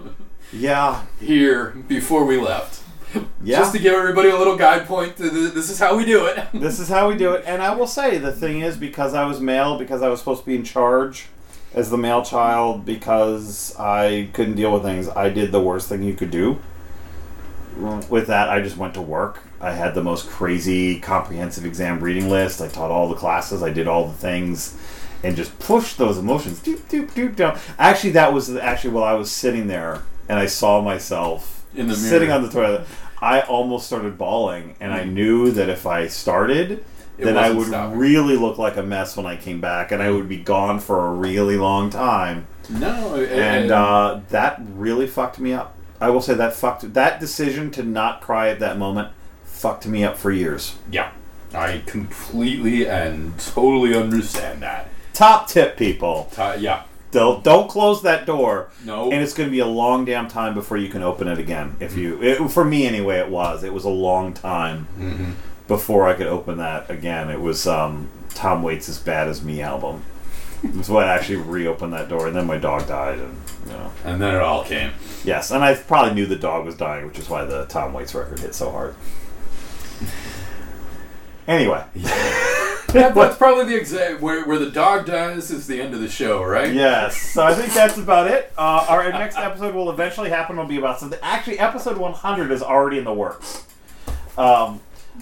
Yeah, here before we left. yeah. Just to give everybody a little guide point to the, this is how we do it. this is how we do it. And I will say the thing is because I was male, because I was supposed to be in charge as the male child, because I couldn't deal with things, I did the worst thing you could do. With that, I just went to work. I had the most crazy comprehensive exam reading list. I taught all the classes. I did all the things, and just pushed those emotions. Doop doop doop down. Actually, that was actually while I was sitting there, and I saw myself In the sitting on the toilet. I almost started bawling, and I knew that if I started, It then I would stopping. really look like a mess when I came back, and I would be gone for a really long time. No, And uh, that really fucked me up. I will say that fucked that decision to not cry at that moment fucked me up for years. yeah, I completely and totally understand that. Top tip, people: Uh, yeah, don't don't close that door. no, And it's going to be a long damn time before you can open it again. If you, it, for me anyway, it was. It was a long time Mhm. before I could open that again. It was um, Tom Waits' "As Bad as Me" album. Was what actually reopened that door, and then my dog died, and you know, and then it all came. yes, and I probably knew the dog was dying, which is why the Tom Waits record hit so hard. Anyway, That, that's probably the exact where, where the dog dies is the end of the show, right? yes, so I think that's about it. Uh, our next episode will eventually happen. Will be about something. Actually, episode 100 is already in the works. Um,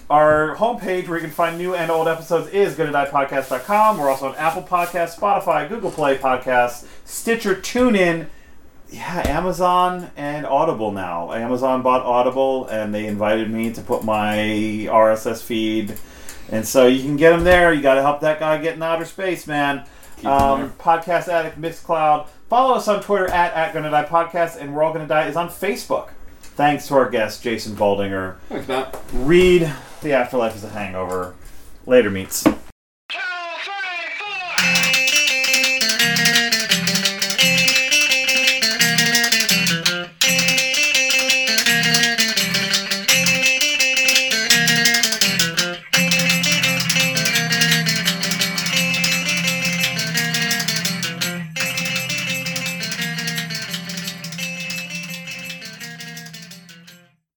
our homepage where you can find new and old episodes is goodtodiepodcast.com. We're also on Apple Podcasts, Spotify, Google Play Podcasts, Stitcher, TuneIn, yeah, Amazon and Audible now. Amazon bought Audible and they invited me to put my RSS feed. And so you can get them there. You got to help that guy get in outer space, man. Um, Podcast Addict, Mixcloud. Follow us on Twitter at, at Gonna Die Podcast, and We're All Gonna Die is on Facebook. Thanks to our guest, Jason Baldinger. Thanks, Matt. Read The Afterlife is a Hangover. Later, meets.